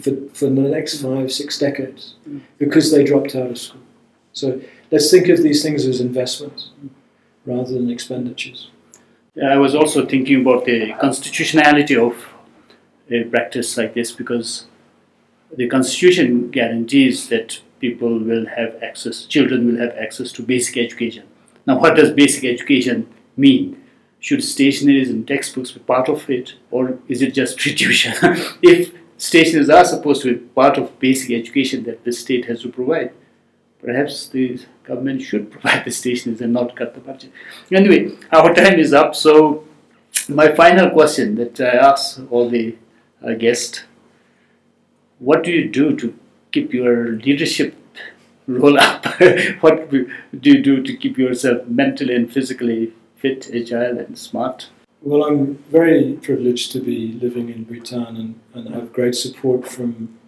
for, for the next five, six decades because they dropped out of school. So let's think of these things as investments rather than expenditures. Yeah, I was also thinking about the constitutionality of a practice like this because the constitution guarantees that people will have access, children will have access to basic education. Now, what does basic education mean? Should stationaries and textbooks be part of it, or is it just tuition? if stationaries are supposed to be part of basic education that the state has to provide, perhaps the government should provide the stationaries and not cut the budget. Anyway, our time is up, so my final question that I ask all the uh, guests what do you do to keep your leadership roll up? what do you do to keep yourself mentally and physically fit, agile, and smart? Well, I'm very privileged to be living in Bhutan and, and have great support from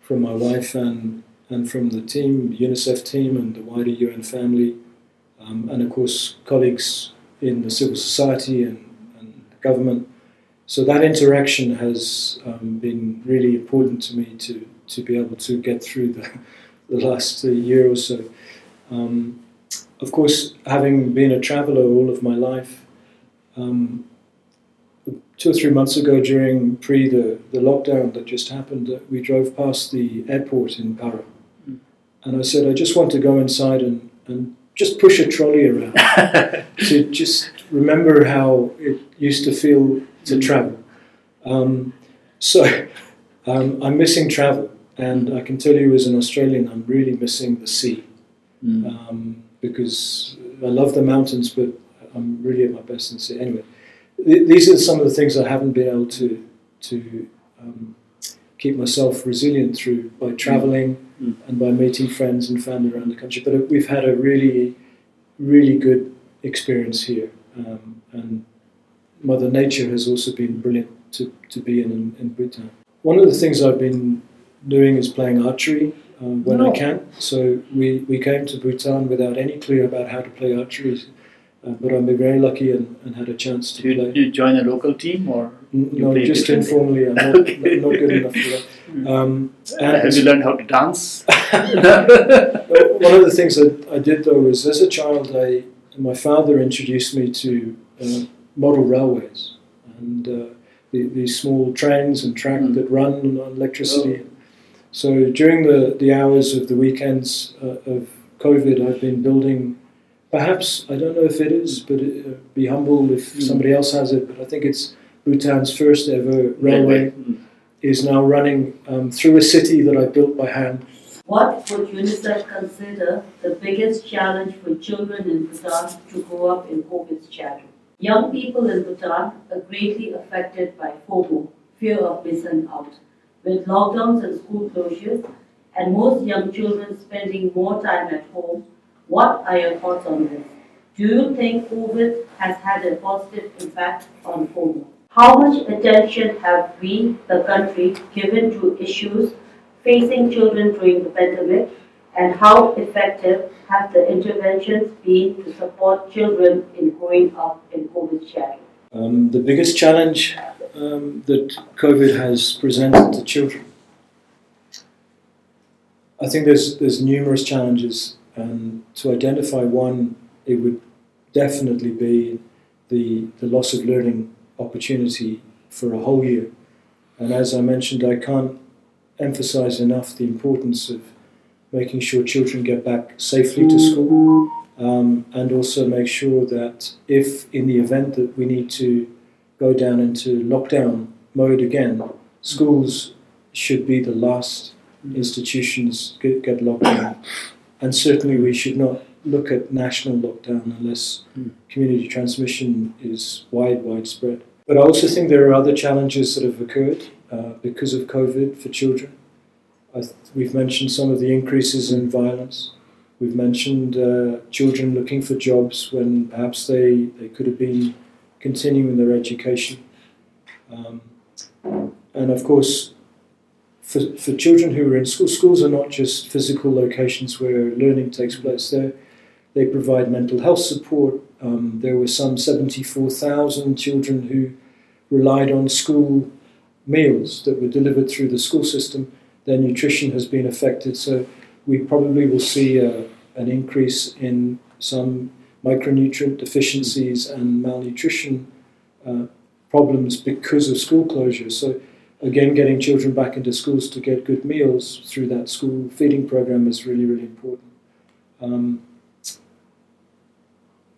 from my wife and and from the team, UNICEF team, and the wider UN family, um, and of course colleagues in the civil society and, and government. So that interaction has um, been really important to me to to be able to get through the the last year or so. Um, of course, having been a traveller all of my life. Um, two or three months ago, during pre the, the lockdown that just happened, uh, we drove past the airport in Paro. Mm. And I said, I just want to go inside and, and just push a trolley around to just remember how it used to feel to travel. Um, so um, I'm missing travel. And I can tell you, as an Australian, I'm really missing the sea Mm. um, because I love the mountains, but I'm really at my best in the sea. Anyway, th- these are some of the things I haven't been able to to um, keep myself resilient through by traveling Mm. and by meeting friends and family around the country. But uh, we've had a really, really good experience here, um, and Mother Nature has also been brilliant to, to be in, in in Bhutan. One of the things I've been doing is playing archery um, when I No. can. So we, we came to Bhutan without any clue about how to play archery, uh, but I've been very lucky and, and had a chance to Do you, play. do you join a local team or N- you no, just informally. I'm not, Okay. not good enough for that. Um, and have you learned how to dance? One of the things that I did though was as a child, I my father introduced me to uh, model railways and uh, the, these small trains and track Mm. that run on electricity. So during the, the hours of the weekends uh, of COVID, I've been building. Perhaps I don't know if it is, but it, uh, be humble if Mm. somebody else has it. But I think it's Bhutan's first ever railway Mm. is now running um, through a city that I built by hand. What would UNICEF consider the biggest challenge for children in Bhutan to grow up in COVID's shadow? Young people in Bhutan are greatly affected by FOMO, fear of missing out, with lockdowns and school closures, and most young children spending more time at home. What are your thoughts on this? Do you think COVID has had a positive impact on FOMO? How much attention have we, the country, given to issues facing children during the pandemic, and how effective have the interventions been to support children in growing up in COVID shadow? Um, the biggest challenge um, that COVID has presented to children. I think there's there's numerous challenges, and to identify one, it would definitely be the the loss of learning opportunity for a whole year. And as I mentioned, I can't emphasize enough the importance of making sure children get back safely to school um, and also make sure that if in the event that we need to go down into lockdown mode again, schools should be the last institutions get, get locked down. And certainly we should not look at national lockdown unless Mm. community transmission is wide, widespread. But I also think there are other challenges that have occurred uh, because of COVID for children. I th- we've mentioned some of the increases in violence. We've mentioned uh, children looking for jobs when perhaps they, they could have been continuing their education. Um, and of course, for, for children who are in school, schools are not just physical locations where learning takes place. They're, they provide mental health support. Um, there were some 74,000 children who relied on school meals that were delivered through the school system. Their nutrition has been affected, so we probably will see a, an increase in some micronutrient deficiencies and malnutrition uh, problems because of school closures. So, again, getting children back into schools to get good meals through that school feeding program is really, really important. Um,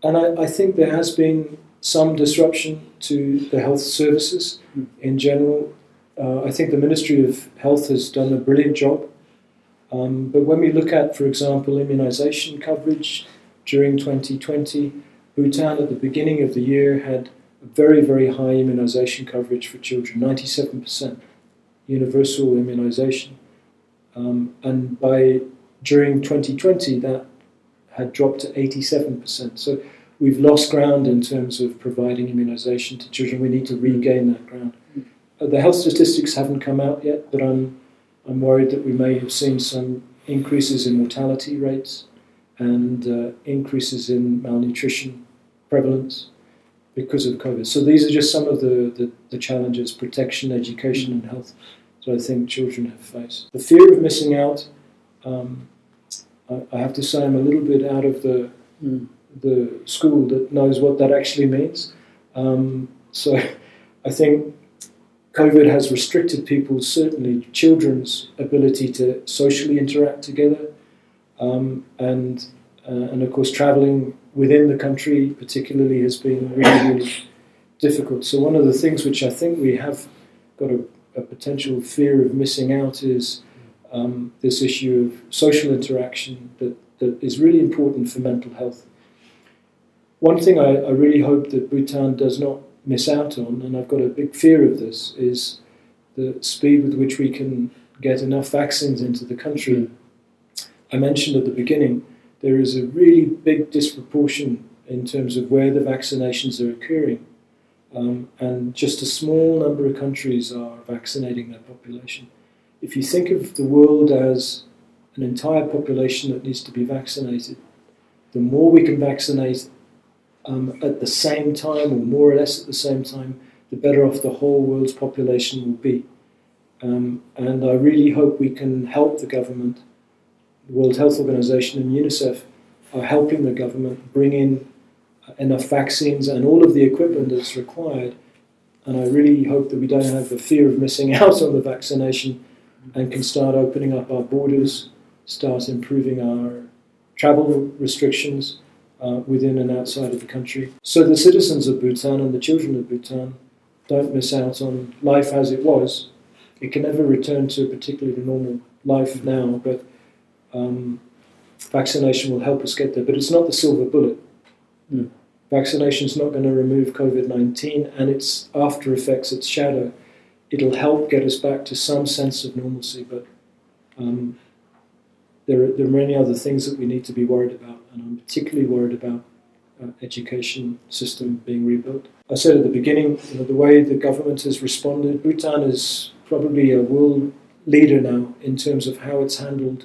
and I, I think there has been some disruption to the health services Mm. in general. Uh, I think the Ministry of Health has done a brilliant job. Um, but when we look at, for example, immunization coverage during 2020, Bhutan at the beginning of the year had a very, very high immunization coverage for children 97% universal immunization. Um, and by during 2020, that had dropped to 87%. So we've lost ground in terms of providing immunization to children. We need to regain that ground. Uh, the health statistics haven't come out yet, but I'm, I'm worried that we may have seen some increases in mortality rates and uh, increases in malnutrition prevalence because of COVID. So these are just some of the, the, the challenges protection, education, and health that I think children have faced. The fear of missing out, um, I, I have to say, I'm a little bit out of the Mm. the school that knows what that actually means. Um, so I think COVID has restricted people's, certainly children's, ability to socially interact together. Um, and, uh, and of course, traveling within the country, particularly, has been really, really difficult. So, one of the things which I think we have got a, a potential fear of missing out is um, this issue of social interaction that, that is really important for mental health. One thing I, I really hope that Bhutan does not miss out on, and I've got a big fear of this, is the speed with which we can get enough vaccines into the country. I mentioned at the beginning there is a really big disproportion in terms of where the vaccinations are occurring. Um, and just a small number of countries are vaccinating their population. If you think of the world as an entire population that needs to be vaccinated, the more we can vaccinate um, at the same time, or more or less at the same time, the better off the whole world's population will be. Um, and I really hope we can help the government. The World Health Organization and UNICEF are helping the government bring in enough vaccines and all of the equipment that's required. And I really hope that we don't have the fear of missing out on the vaccination and can start opening up our borders, start improving our travel restrictions uh, within and outside of the country. So the citizens of Bhutan and the children of Bhutan don't miss out on life as it was. It can never return to a particularly normal life now, but um, vaccination will help us get there. But it's not the silver bullet. Mm. Vaccination is not going to remove COVID 19 and its after effects, its shadow. It'll help get us back to some sense of normalcy, but um, there, are, there are many other things that we need to be worried about, and I'm particularly worried about uh, education system being rebuilt. I said at the beginning, you know, the way the government has responded, Bhutan is probably a world leader now in terms of how it's handled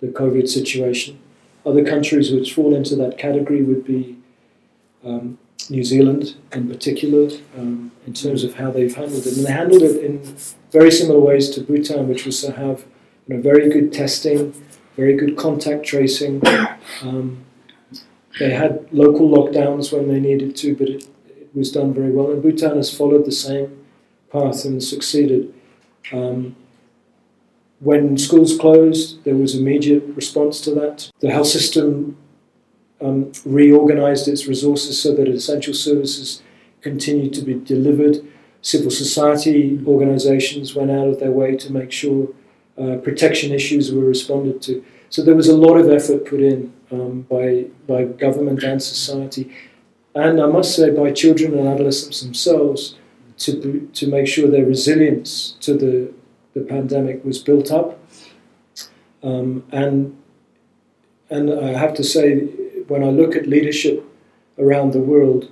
the COVID situation. Other countries which fall into that category would be um, New Zealand in particular, um, in terms of how they've handled it. And they handled it in very similar ways to Bhutan, which was to have you know, very good testing, very good contact tracing. Um, they had local lockdowns when they needed to, but it, it, was done very well. And Bhutan has followed the same path and succeeded. Um, when schools closed, there was immediate response to that. The health system um, reorganized its resources so that essential services continued to be delivered. Civil society organizations went out of their way to make sure uh, protection issues were responded to. So there was a lot of effort put in um, by, by government and society, and I must say by children and adolescents themselves to, to make sure their resilience to the, the pandemic was built up. Um, and, and I have to say, when I look at leadership around the world,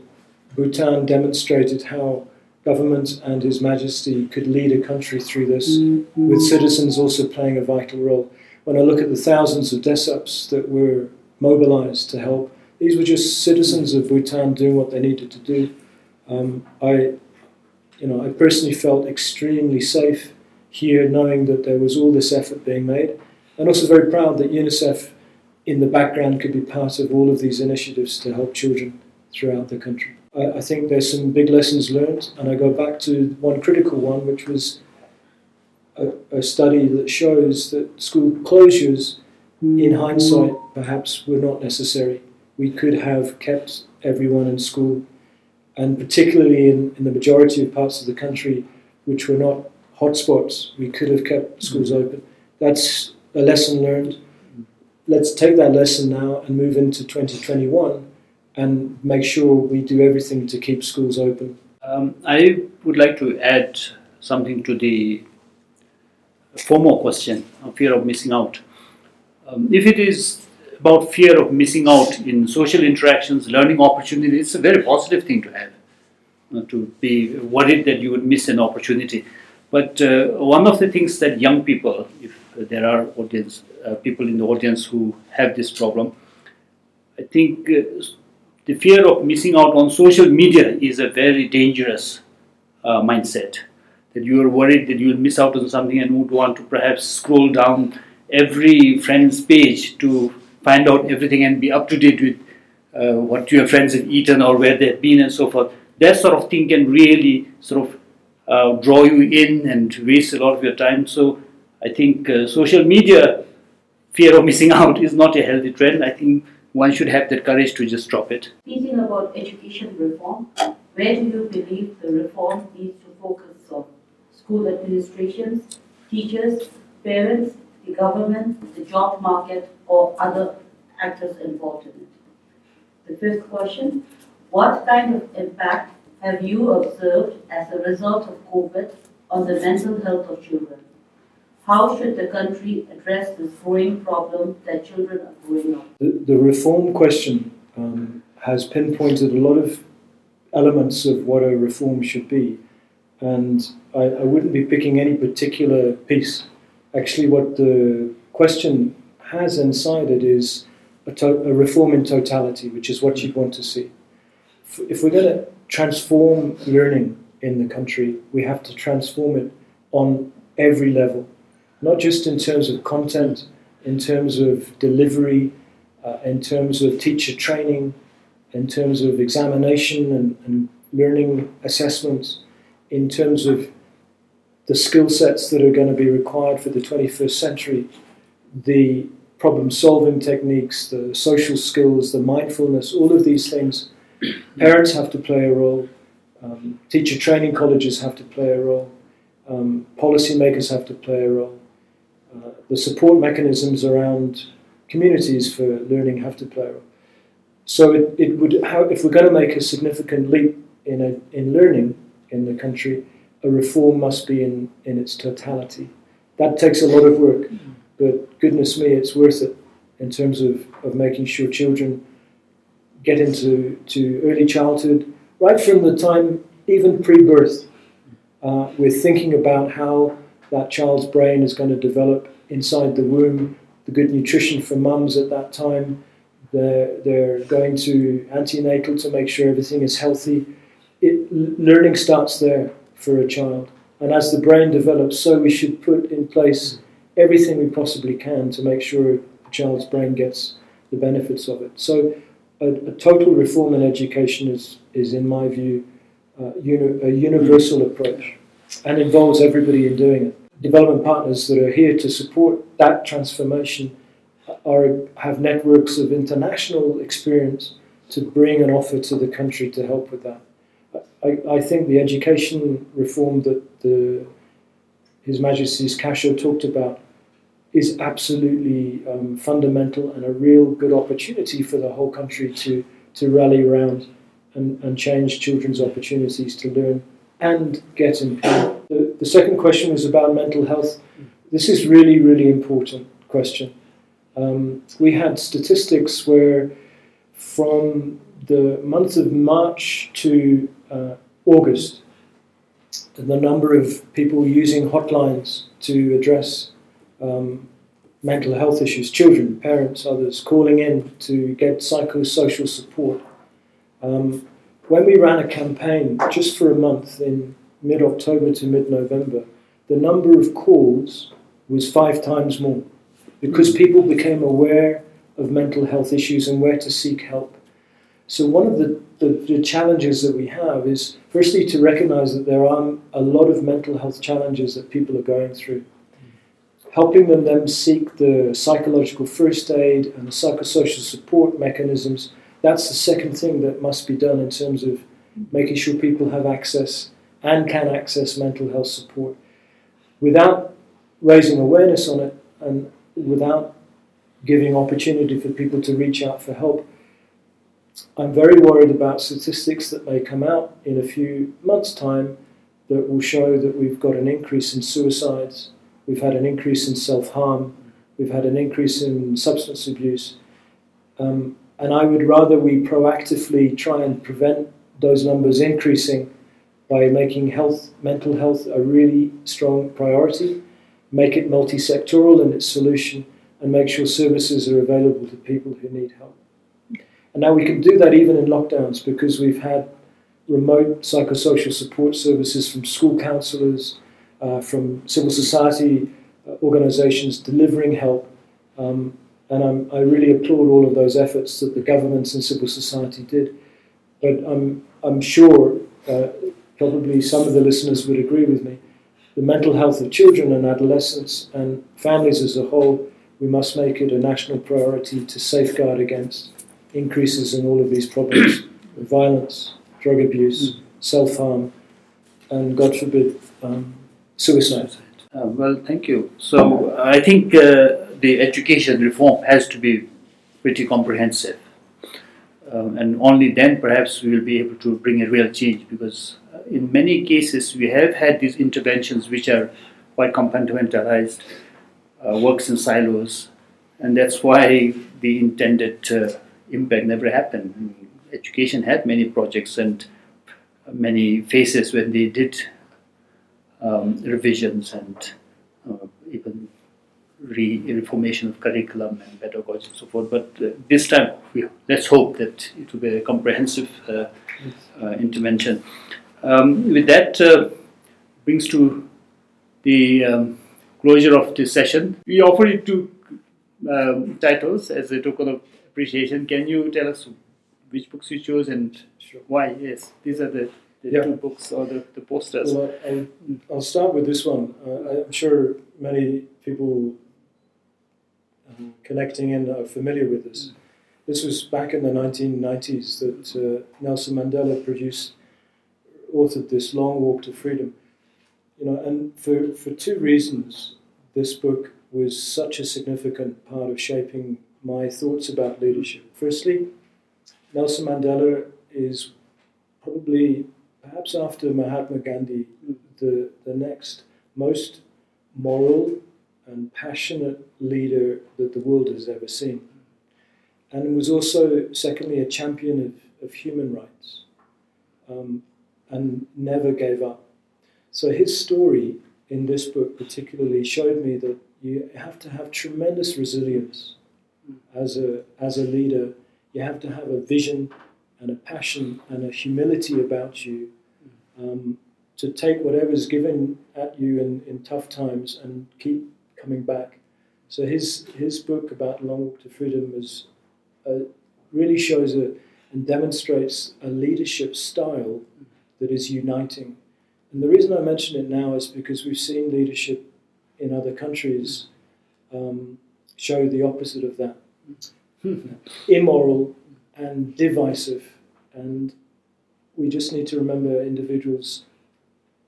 Bhutan demonstrated how government and His Majesty could lead a country through this, mm-hmm. with citizens also playing a vital role. When I look at the thousands of desuups that were mobilized to help, these were just citizens of Bhutan doing what they needed to do. Um, I, you know, I personally felt extremely safe here, knowing that there was all this effort being made, and also very proud that UNICEF in the background could be part of all of these initiatives to help children throughout the country. I, I think there's some big lessons learned, and I go back to one critical one, which was a, a study that shows that school closures, in hindsight, perhaps were not necessary. We could have kept everyone in school, and particularly in, in the majority of parts of the country which were not hotspots, we could have kept schools open. That's a lesson learned let's take that lesson now and move into 2021 and make sure we do everything to keep schools open. Um, I would like to add something to the former question of fear of missing out. Um, if it is about fear of missing out in social interactions, learning opportunities, it's a very positive thing to have. Uh, to be worried that you would miss an opportunity. But uh, one of the things that young people, if there are audience uh, people in the audience who have this problem. I think uh, the fear of missing out on social media is a very dangerous uh, mindset. That you are worried that you will miss out on something and would want to perhaps scroll down every friend's page to find out everything and be up to date with uh, what your friends have eaten or where they've been and so forth. That sort of thing can really sort of uh, draw you in and waste a lot of your time. So I think uh, social media fear of missing out is not a healthy trend. I think one should have the courage to just drop it. Speaking about education reform, where do you believe the reform needs to focus? School administrations, teachers, parents, the government, the job market, or other actors involved in it? The fifth question, what kind of impact have you observed as a result of COVID on the mental health of children? How should the country address this growing problem that children are growing up? The, the reform question um, has pinpointed a lot of elements of what a reform should be. And I, I wouldn't be picking any particular piece. Actually, what the question has inside it is a, to- a reform in totality, which is what you'd want to see. If, if we're going to transform learning in the country, we have to transform it on every level, not just in terms of content, in terms of delivery, uh, in terms of teacher training, in terms of examination and, and learning assessments, in terms of the skill sets that are going to be required for the 21st century, the problem solving techniques, the social skills, the mindfulness, all of these things. Parents have to play a role, um, teacher training colleges have to play a role, um, policymakers have to play a role, uh, the support mechanisms around communities for learning have to play a role. So it, it would how, if we're going to make a significant leap in a, in learning in the country, a reform must be in, in its totality. That takes a lot of work, but goodness me, it's worth it in terms of, of making sure children get into to early childhood, right from the time even pre-birth. Uh, we're thinking about how that child's brain is going to develop inside the womb, the good nutrition for mums at that time. They're, they're going to antenatal to make sure everything is healthy. It, learning starts there for a child. And as the brain develops, so we should put in place everything we possibly can to make sure a child's brain gets the benefits of it. So, a, a total reform in education is, is in my view, uh, uni- a universal approach and involves everybody in doing it. Development partners that are here to support that transformation are, have networks of international experience to bring an offer to the country to help with that. I, I think the education reform that the, His Majesty's Kasho talked about is absolutely um, fundamental and a real good opportunity for the whole country to, to rally around and, and change children's opportunities to learn and get employed. The, the second question was about mental health. This is really, really important question. Um, we had statistics where from the month of March to uh, August, the number of people using hotlines to address um, mental health issues, children, parents, others, calling in to get psychosocial support. Um, when we ran a campaign just for a month in mid October to mid November, the number of calls was five times more because people became aware of mental health issues and where to seek help. So, one of the, the, the, challenges that we have is firstly to recognize that there are a lot of mental health challenges that people are going through. Helping them then seek the psychological first aid and the psychosocial support mechanisms, that's the second thing that must be done in terms of making sure people have access and can access mental health support. Without raising awareness on it and without giving opportunity for people to reach out for help, I'm very worried about statistics that may come out in a few months' time that will show that we've got an increase in suicides, we've had an increase in self harm, we've had an increase in substance abuse. Um, and I would rather we proactively try and prevent those numbers increasing by making health, mental health, a really strong priority, make it multi sectoral in its solution, and make sure services are available to people who need help. And now we can do that even in lockdowns because we've had remote psychosocial support services from school counsellors, uh, from civil society uh, organisations delivering help. Um, and I'm, i really applaud all of those efforts that the governments and civil society did. But I'm, I'm sure, uh, probably some of the listeners would agree with me, the mental health of children and adolescents and families as a whole, we must make it a national priority to safeguard against increases in all of these problems violence, drug abuse, self harm, and God forbid, um, suicide. Uh, well, thank you. So I think uh, the education reform has to be pretty comprehensive. Um, and only then perhaps we will be able to bring a real change because uh, in many cases we have had these interventions which are quite compartmentalized, uh, works in silos, and that's why the intended uh, impact never happened. Education had many projects and many phases when they did um, revisions and uh, even re- reformation of curriculum and pedagogy and so forth. But uh, this time, we, let's hope that it will be a comprehensive uh, uh intervention. Um, with that, uh, brings to the um, closure of this session. We offer you two um, titles as a token of appreciation. Can you tell us which books you chose and Sure. why? Yes, these are the, the Yeah. two books or the, the posters. Well, I'll, I'll start with this one. Uh, I'm sure many people um, connecting in are familiar with this. This was back in the 1990s that uh, Nelson Mandela produced, authored this Long Walk to Freedom. You know, and for, for two reasons, this book was such a significant part of shaping my thoughts about leadership. Firstly, Nelson Mandela is probably, perhaps after Mahatma Gandhi, the, the next most moral and passionate leader that the world has ever seen. And was also, secondly, a champion of, of human rights um, and never gave up. So his story in this book particularly showed me that you have to have tremendous resilience as a, as a leader. You have to have a vision and a passion and a humility about you um, to take whatever's given at you in, in tough times and keep coming back. So his his book about Long Walk to Freedom is uh, really shows a and demonstrates a leadership style that is uniting. And the reason I mention it now is because we've seen leadership in other countries um, show the opposite of that immoral and divisive. And we just need to remember individuals,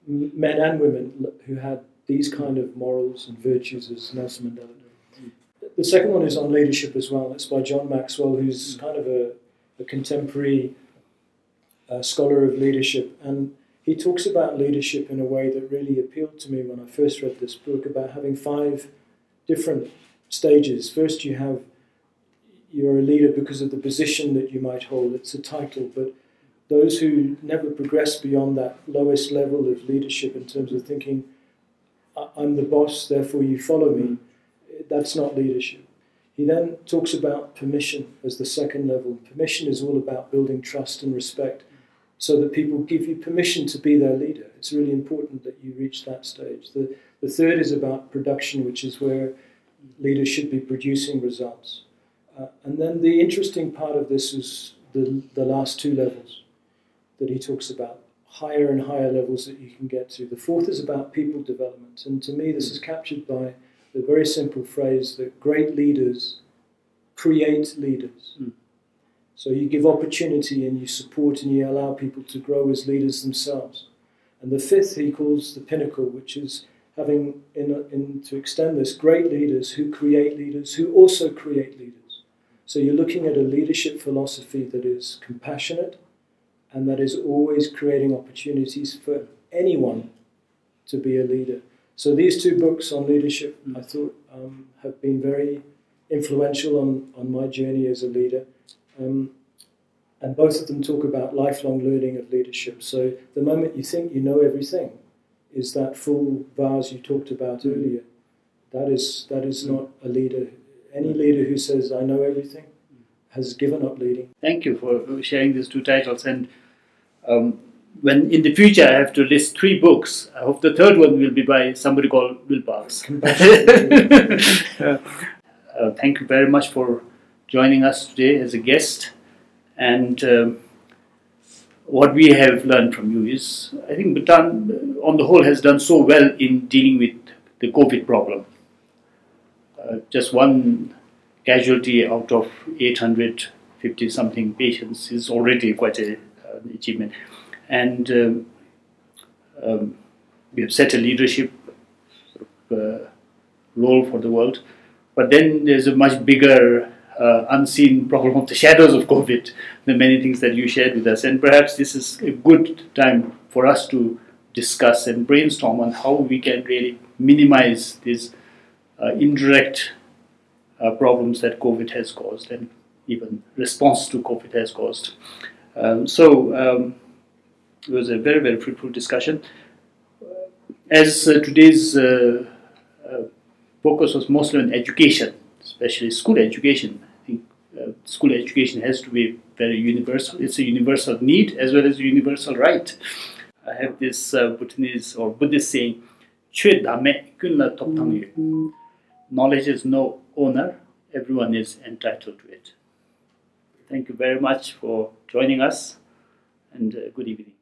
men and women, who had these kind of morals and virtues as Nelson Mandela. The second one is on leadership as well. It's by John Maxwell, who's kind of a, a contemporary uh, scholar of leadership. And he talks about leadership in a way that really appealed to me when I first read this book about having five different stages. First, you have you're a leader because of the position that you might hold. It's a title, but those who never progress beyond that lowest level of leadership in terms of thinking, "I- I'm the boss, therefore you follow me, that's not leadership. He then talks about permission as the second level. Permission is all about building trust and respect so that people give you permission to be their leader. It's really important that you reach that stage. The, the third is about production, which is where leaders should be producing results. Uh, and then the interesting part of this is the, the last two levels that he talks about, higher and higher levels that you can get to. The fourth is about people development. And to me, this is captured by the very simple phrase that great leaders create leaders. Mm. So you give opportunity and you support and you allow people to grow as leaders themselves. And the fifth he calls the pinnacle, which is having, in, in, to extend this, great leaders who create leaders who also create leaders. So you're looking at a leadership philosophy that is compassionate and that is always creating opportunities for anyone to be a leader. So these two books on leadership, I thought, um, have been very influential on, on my journey as a leader. Um, and both of them talk about lifelong learning of leadership. So the moment you think you know everything is that full vase you talked about earlier. That is that is not a leader. Any leader who says I know everything has given up leading. Thank you for sharing these two titles. And um, when in the future I have to list three books, I hope the third one will be by somebody called Will Parks. uh, thank you very much for joining us today as a guest. And um, what we have learned from you is, I think Bhutan, uh, on the whole, has done so well in dealing with the COVID problem. Uh, just one casualty out of 850 something patients is already quite an achievement. And um, um, we have set a leadership uh, role for the world. But then there's a much bigger uh, unseen problem of the shadows of COVID, the many things that you shared with us. And perhaps this is a good time for us to discuss and brainstorm on how we can really minimize these uh, indirect uh, problems that COVID has caused and even response to COVID has caused. Um, so um, it was a very, very fruitful discussion. As uh, today's uh, uh, focus was mostly on education, especially school education, school education has to be very universal. It's a universal need as well as a universal right. I have this uh, Bhutanese or Buddhist saying, Chwe dame kun la top tang yu. Knowledge is no owner. Everyone is entitled to it. Thank you very much for joining us and uh, good evening.